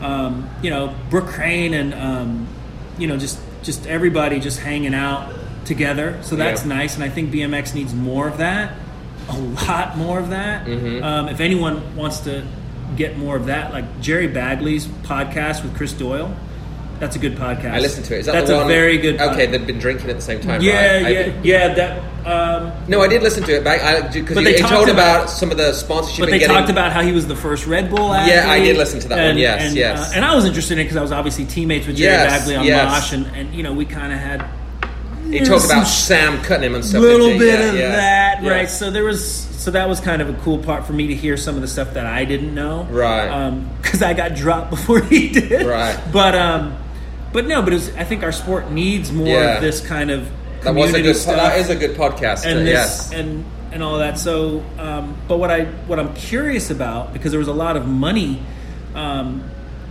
um, you know Brooke Crain and um, you know just just everybody just hanging out together. So that's Yeah. nice, and I think BMX needs more of that, a lot more of that. Mm-hmm. Um, if anyone wants to get more of that, like Jerry Bagley's podcast with Chris Doyle, that's a good podcast. I listened to it. Is that that's a very good. pod- Okay, they'd been drinking at the same time. yeah, right? I- yeah, yeah. That. Um, No, I did listen to it back because But you, they talked told about- about some of the sponsorship. But they getting, talked about how he was the first Red Bull athlete. Yeah, I did listen to that one, yes, and, yes. uh, and I was interested in it because I was obviously teammates with Jerry Yes, Bagley on yes. Mosh, and, and you know we kind of had. He talked about Sam cutting him and stuff. A little bit Yeah, of yeah, that, yeah. right? So there was, so that was kind of a cool part for me to hear some of the stuff that I didn't know, Right. Because I got dropped before he did, Right. But um, but no, but it was, I think our sport needs more Yeah. of this kind of That was a good. stuff That is a good podcast. and this yes. and and all that. So, um, but what I what I'm curious about because there was a lot of money um,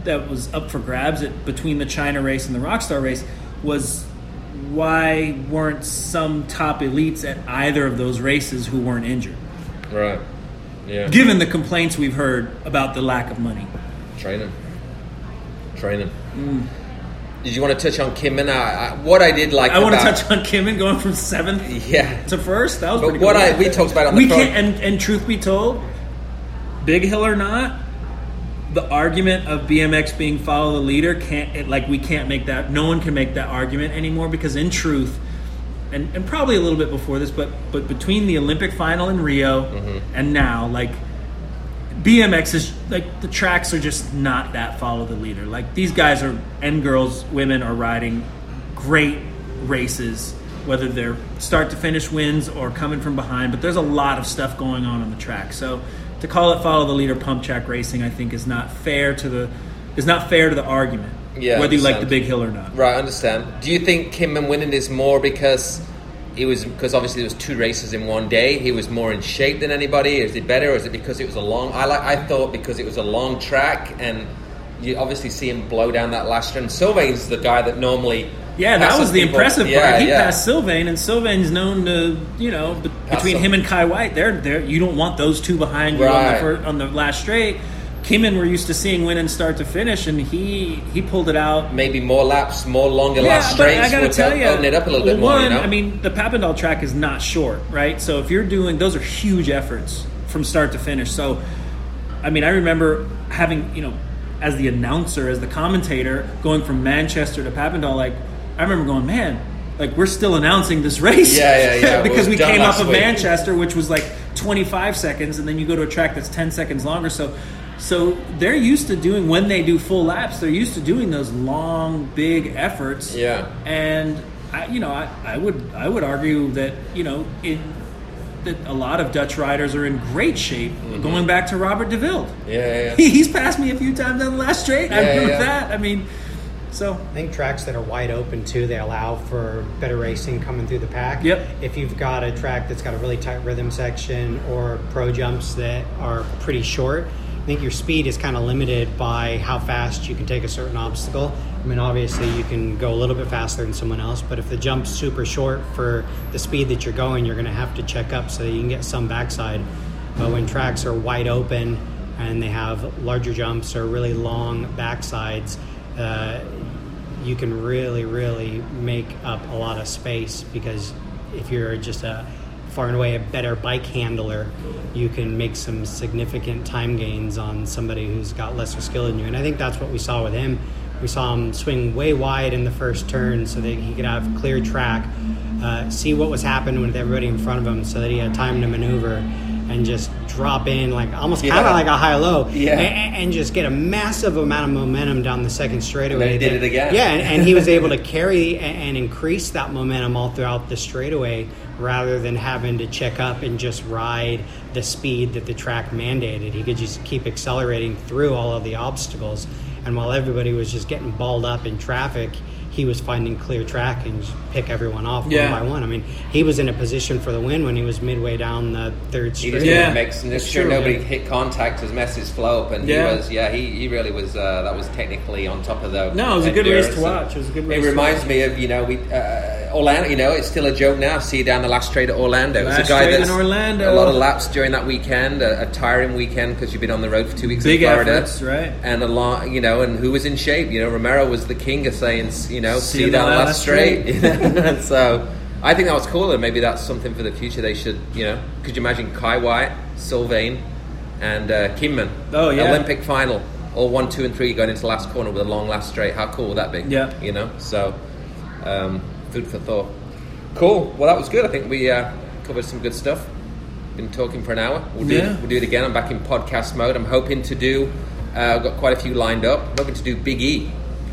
that was up for grabs at, between the China race and the Rockstar race was why weren't some top elites at either of those races who weren't injured? right. Yeah. Given the complaints we've heard about the lack of money. Training. Training. Did you want to touch on Kimmann? I, I, what I did like I want to touch on Kimmann going from seventh Yeah. to first. That was But what cool. I- we talked about on we phone- can't. And, and truth be told, big hill or not, the argument of BMX being follow the leader can't. It, like we can't make that. No one can make that argument anymore because in truth. And, and probably a little bit before this, but but between the Olympic final in Rio Mm-hmm. and now, like BMX is like the tracks are just not that follow the leader. Like these guys are and girls, women are riding great races, whether they're start to finish wins or coming from behind. But there's a lot of stuff going on on the track. So to call it follow the leader pump track racing, I think is not fair to the is not fair to the argument. Yeah, whether you like the big hill or not. Right, I understand. Do you think Kimmann winning is more because it was because obviously there was two races in one day? He was more in shape than anybody. Is it better, or is it because it was a long? I like. I thought because it was a long track, and you obviously see him blow down that last turn. Sylvain's the guy that normally. Yeah, that was the people. impressive part. He yeah. passed Sylvain, and Sylvain's known to, you know, be- between him. and Kye Whyte, they're there. You don't want those two behind you on the fir- on the last straight. Kimmann, we're used to seeing win and start to finish, and he he pulled it out. Maybe more laps, more longer Yeah, last but straights I gotta tell you, open it up a little bit one, more. You know, I mean, the Papendal track is not short, right? So if you're doing, those are huge efforts from start to finish. So, I mean, I remember having, you know, as the announcer, as the commentator, going from Manchester to Papendal, like, I remember going, man, like we're still announcing this race, Yeah, yeah, yeah. Because we came off of. Manchester, which was like 25 seconds, and then you go to a track that's 10 seconds longer. So, so they're used to doing when they do full laps. They're used to doing those long, big efforts. Yeah. And I, you know, I, I would I would argue that you know it, that a lot of Dutch riders are in great shape. Mm-hmm. Going back to Robert de Wilde, yeah, yeah, yeah. he's passed me a few times on the last straight. I Yeah, remember yeah. that. I mean, so I think tracks that are wide open too, they allow for better racing coming through the pack. Yep. If you've got a track that's got a really tight rhythm section or pro jumps that are pretty short, I think your speed is kind of limited by how fast you can take a certain obstacle. I mean, obviously you can go a little bit faster than someone else, but if the jump's super short for the speed that you're going, you're going to have to check up so you can get some backside. But when tracks are wide open and they have larger jumps or really long backsides, uh, you can really, really make up a lot of space because if you're just a far and away a better bike handler, you can make some significant time gains on somebody who's got lesser skill than you. And I think that's what we saw with him. We saw him swing way wide in the first turn so that he could have clear track, uh, see what was happening with everybody in front of him so that he had time to maneuver and just drop in like almost kind of like a high low Yeah. a- a- and just get a massive amount of momentum down the second straightaway. And he did it again. Yeah, and, and he was able to carry a- and increase that momentum all throughout the straightaway rather than having to check up and just ride the speed that the track mandated. He could just keep accelerating through all of the obstacles. And while everybody was just getting balled up in traffic, he was finding clear track and pick everyone off Yeah. one by one. I mean, he was in a position for the win when he was midway down the third He straight. just Yeah. didn't make and That's sure true, nobody man. hit contact as messes flow up, and Yeah. he was yeah he, he really was uh, that was technically on top of the No, it was a good race to watch. It was a good race It to reminds watch. me of you know we uh, Orlando. You know it's still a joke now. See you down the last straight at Orlando. Last it's a guy straight in that's Orlando. a lot of laps during that weekend, a, a tiring weekend because you've been on the road for two weeks Big in Florida, efforts, right? And a lot, you know, and who was in shape? You know, Romero was the king of saying, you know, see, you down the last straight. so I think that was cool, and maybe that's something for the future. They should, you know, could you imagine Kye Whyte, Sylvain, and uh, Kimmann? Oh, yeah. Olympic final, all one, two, and three going into the last corner with a long last straight. How cool would that be? Yeah. you know. So um, food for thought. Cool. Well, that was good. I think we uh, covered some good stuff. Been talking for an hour. We'll do, Yeah. we'll do it again. I'm back in podcast mode. I'm hoping to do. Uh, I've got quite a few lined up. I'm hoping to do Big E.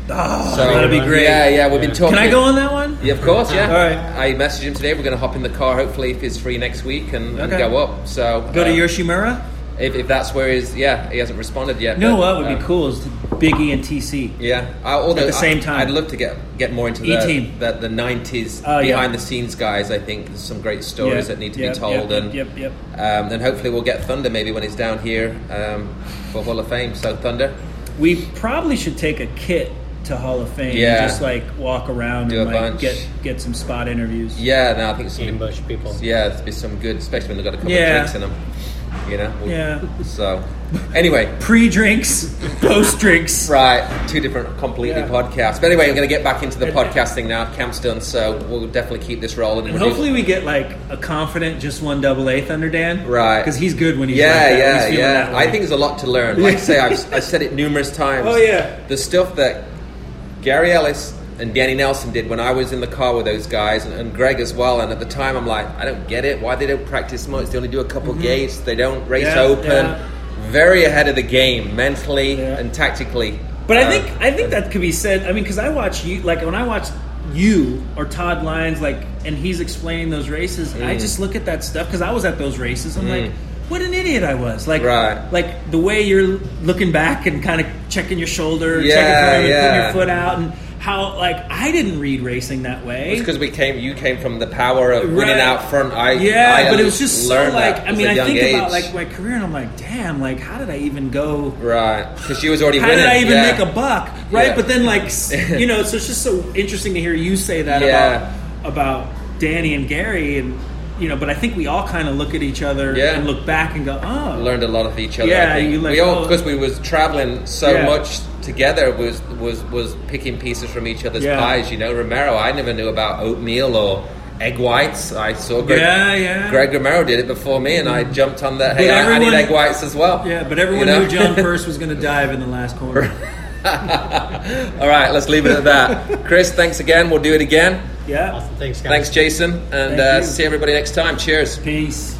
Oh, So that'd be great. Yeah, yeah. We've been talking. Can I go on that one? Yeah, of course. Yeah. All right. I messaged him today. We're going to hop in the car. Hopefully, if he's free next week, and, and go up. So Go to uh, Yoshimura. If, if that's where he's. Yeah, he hasn't responded yet. No, what would um, be cool is Biggie and TC. Yeah, I, although At the same I- time. I'd love to get get more into the E-team. the, the '90s Oh, yeah. behind the scenes guys. I think there's some great stories that need to Yep, be told, yep, and yep, yep. Um, and hopefully we'll get Thunder maybe when he's down here um, for Hall of Fame. So Thunder, We probably should take a kit to Hall of Fame Yeah. and just like walk around Do and a like bunch. get get some spot interviews. yeah, no, I think some ambush people. Yeah, there's be some good, especially when they've got a couple Yeah. of drinks in them. You know. Yeah. So, anyway, Pre-drinks, post-drinks. right, two different completely Yeah. podcasts. But anyway, I'm going to get back into the And- podcasting now. Camp's done, so we'll definitely keep this rolling. And we'll do- hopefully we get like a confident just one double eighth under Dan. Right. Because he's good when he's yeah, like that, yeah, he's yeah. that I think there's a lot to learn. Like I say, I've, I've said it numerous times. Oh, yeah. The stuff that Gary Ellis and Danny Nelson did when I was in the car with those guys, and, and Greg as well. And at the time, I'm like, I don't get it. Why they don't practice much? They only do a couple gates. They don't race Mm-hmm. Yeah, open. yeah. Very ahead of the game, mentally Yeah. and tactically. But I Uh, think I think that could be said. I mean, because I watch you like when I watch you or Todd Lyons, like, and he's explaining those races. Mm. I just look at that stuff because I was at those races. I'm like, what an idiot I was. Like, Right. like the way you're looking back and kind of checking your shoulder, Yeah, checking for him, and yeah. putting your foot out, and how like I didn't read racing that way. It's because we came. You came from the power of winning out front. I yeah, I but it was just so like I mean I think age. about like my career and I'm like, damn, like how did I even go? right because she was already How winning. did I even yeah. make a buck? Right, Yeah. but then like you know, so it's just so interesting to hear you say that Yeah. about about Danny and Gary and you know, but I think we all kind of look at each other Yeah. and look back and go, oh, learned a lot of each other. Yeah, I think. you like, we all oh. because we was traveling so Yeah. much together was was was picking pieces from each other's Yeah. pies. You know, Romero, I never knew about oatmeal or egg whites. I saw Greg, Yeah, yeah. Greg Romero did it before me, and I mm-hmm. jumped on that. Hey, But I, I need egg whites as well. yeah, but everyone You know? knew John Purse was going to dive in the last corner. all right, let's leave it at that. Chris, thanks again. We'll do it again. Yeah, Awesome. Thanks, guys. Thanks, Jason, and Thank uh, see everybody next time. Cheers. peace.